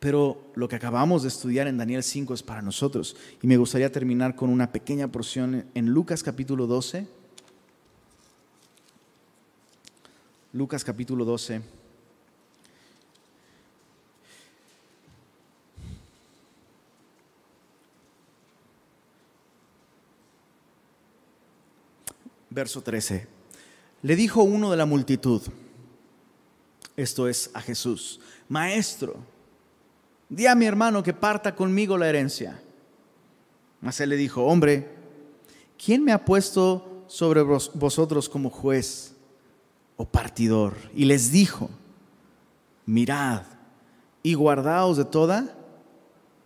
Pero lo que acabamos de estudiar en Daniel 5 es para nosotros. Y me gustaría terminar con una pequeña porción en Lucas capítulo 12 Lucas capítulo 12. Verso 13. Le dijo uno de la multitud, esto es a Jesús, Maestro, di a mi hermano que parta conmigo la herencia. Mas él le dijo, hombre, ¿quién me ha puesto sobre vosotros como juez? partidor. Y les dijo, mirad y guardaos de toda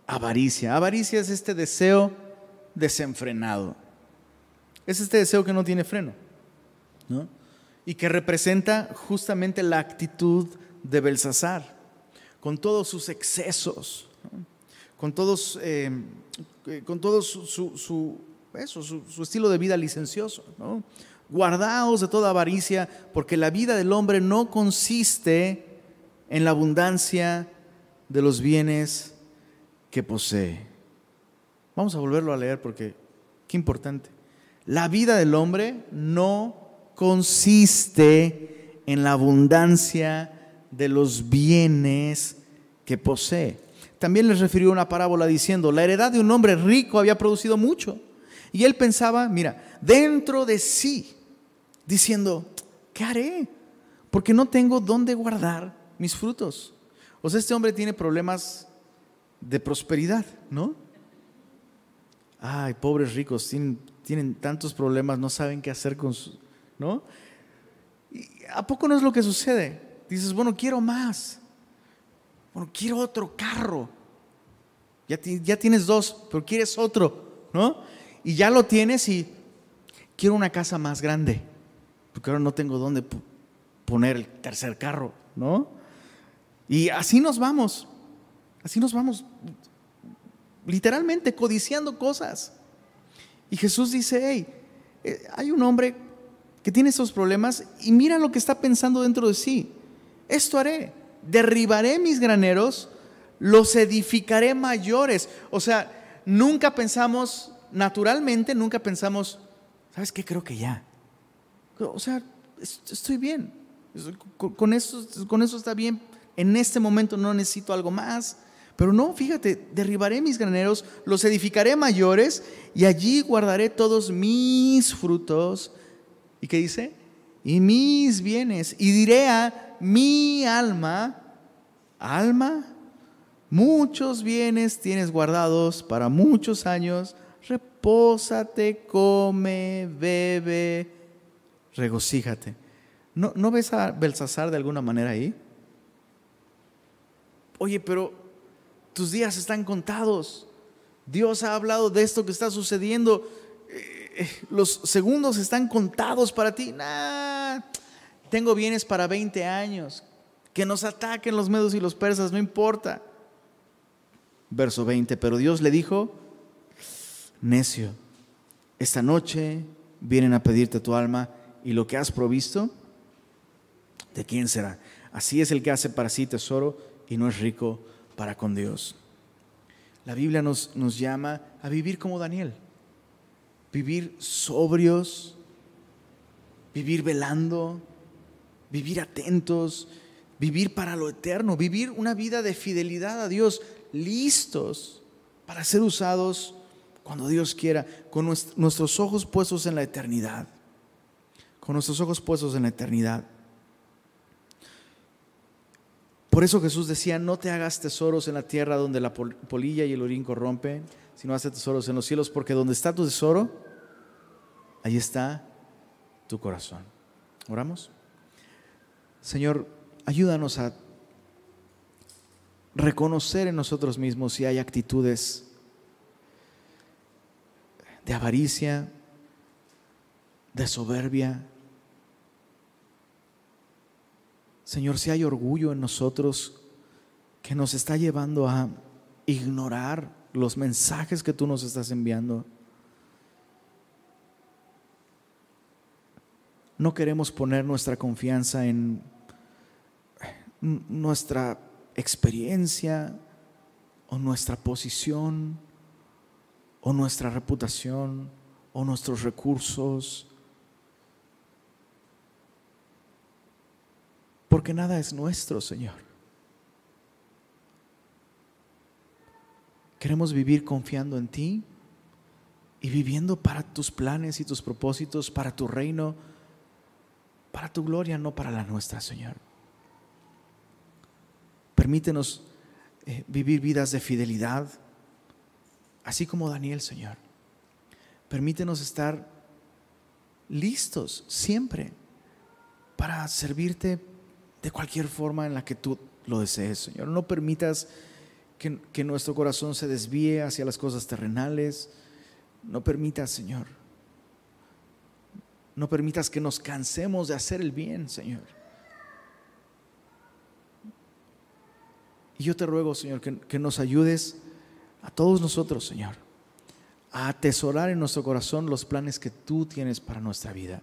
avaricia. Avaricia es este deseo desenfrenado. Es este deseo que no tiene freno. Y que representa justamente la actitud de Belsasar, con todos sus excesos, con todos, eh, con todo su, su, su, estilo de vida licencioso. ¿no? Guardaos de toda avaricia, porque la vida del hombre no consiste en la abundancia de los bienes que posee. Vamos a volverlo a leer porque qué importante. La vida del hombre no consiste en la abundancia de los bienes que posee. También les refirió una parábola diciendo, la heredad de un hombre rico había producido mucho. Y él pensaba, mira, dentro de sí, diciendo, ¿qué haré? Porque no tengo dónde guardar mis frutos. O sea, este hombre tiene problemas de prosperidad, ¿no? Ay, pobres ricos, tienen, tienen tantos problemas, no saben qué hacer con su, ¿no? ¿A poco no es lo que sucede? Dices, bueno, quiero más. Bueno, quiero otro carro. Ya, ya tienes dos, pero quieres otro, ¿no? Y ya lo tienes y quiero una casa más grande, porque ahora no tengo dónde poner el tercer carro, ¿no? Y así nos vamos, así nos vamos, literalmente codiciando cosas. Y Jesús dice, hey, eh, hay un hombre que tiene esos problemas y mira lo que está pensando dentro de sí. Esto haré, derribaré mis graneros, los edificaré mayores. O sea, nunca pensamos, naturalmente, nunca pensamos, ¿sabes qué? Creo que ya. O sea, estoy bien. Con eso, con eso está bien. En este momento no necesito algo más. Pero no, fíjate, derribaré mis graneros, los edificaré mayores y allí guardaré todos mis frutos ¿Y qué dice? Y mis bienes. Y diré a mi alma, alma, muchos bienes tienes guardados para muchos años. Repósate, come, bebe, regocíjate. ¿No, ¿No ves a Belsasar de alguna manera ahí? Oye, pero tus días están contados. Dios ha hablado de esto que está sucediendo los segundos están contados para ti. tengo bienes para 20 años. Que nos ataquen los medos y los persas, no importa. Verso 20, pero Dios le dijo, necio, esta noche vienen a pedirte tu alma y lo que has provisto, ¿de quién será? Así es el que hace para sí tesoro y no es rico para con Dios. La Biblia nos, nos llama a vivir como Daniel vivir sobrios, vivir velando, vivir atentos, vivir para lo eterno, vivir una vida de fidelidad a Dios, listos para ser usados cuando Dios quiera, con nuestros ojos puestos en la eternidad, con nuestros ojos puestos en la eternidad. Por eso Jesús decía, no te hagas tesoros en la tierra donde la polilla y el orín corrompen, sino hace tesoros en los cielos, porque donde está tu tesoro, ahí está tu corazón. ¿Oramos? Señor, ayúdanos a reconocer en nosotros mismos si hay actitudes de avaricia, de soberbia. Señor, si hay orgullo en nosotros que nos está llevando a ignorar los mensajes que tú nos estás enviando. No queremos poner nuestra confianza en nuestra experiencia o nuestra posición o nuestra reputación o nuestros recursos. Porque nada es nuestro, Señor. Queremos vivir confiando en ti y viviendo para tus planes y tus propósitos, para tu reino, para tu gloria, no para la nuestra, Señor. Permítenos eh, vivir vidas de fidelidad, así como Daniel, Señor. Permítenos estar listos siempre para servirte de cualquier forma en la que tú lo desees, Señor. No permitas que, nuestro corazón se desvíe hacia las cosas terrenales. No permitas, Señor. No permitas que nos cansemos de hacer el bien, Señor. Y yo te ruego, Señor, que, que, nos ayudes a todos nosotros, Señor, a atesorar en nuestro corazón los planes que tú tienes para nuestra vida.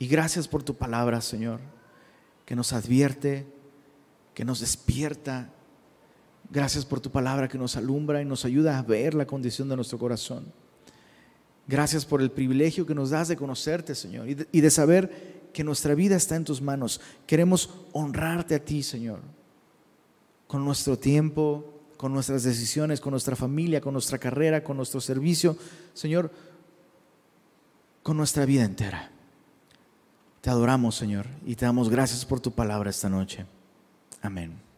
Y gracias por tu palabra, Señor, que nos advierte, que nos despierta, Gracias por tu palabra que nos alumbra y nos ayuda a ver la condición de nuestro corazón. Gracias por el privilegio que nos das de conocerte, Señor, y de, saber que nuestra vida está en tus manos. Queremos honrarte a ti, Señor, con nuestro tiempo, con nuestras decisiones, con nuestra familia, con nuestra carrera, con nuestro servicio, Señor, con nuestra vida entera. Te adoramos, Señor, y te damos gracias por tu palabra esta noche. Amén.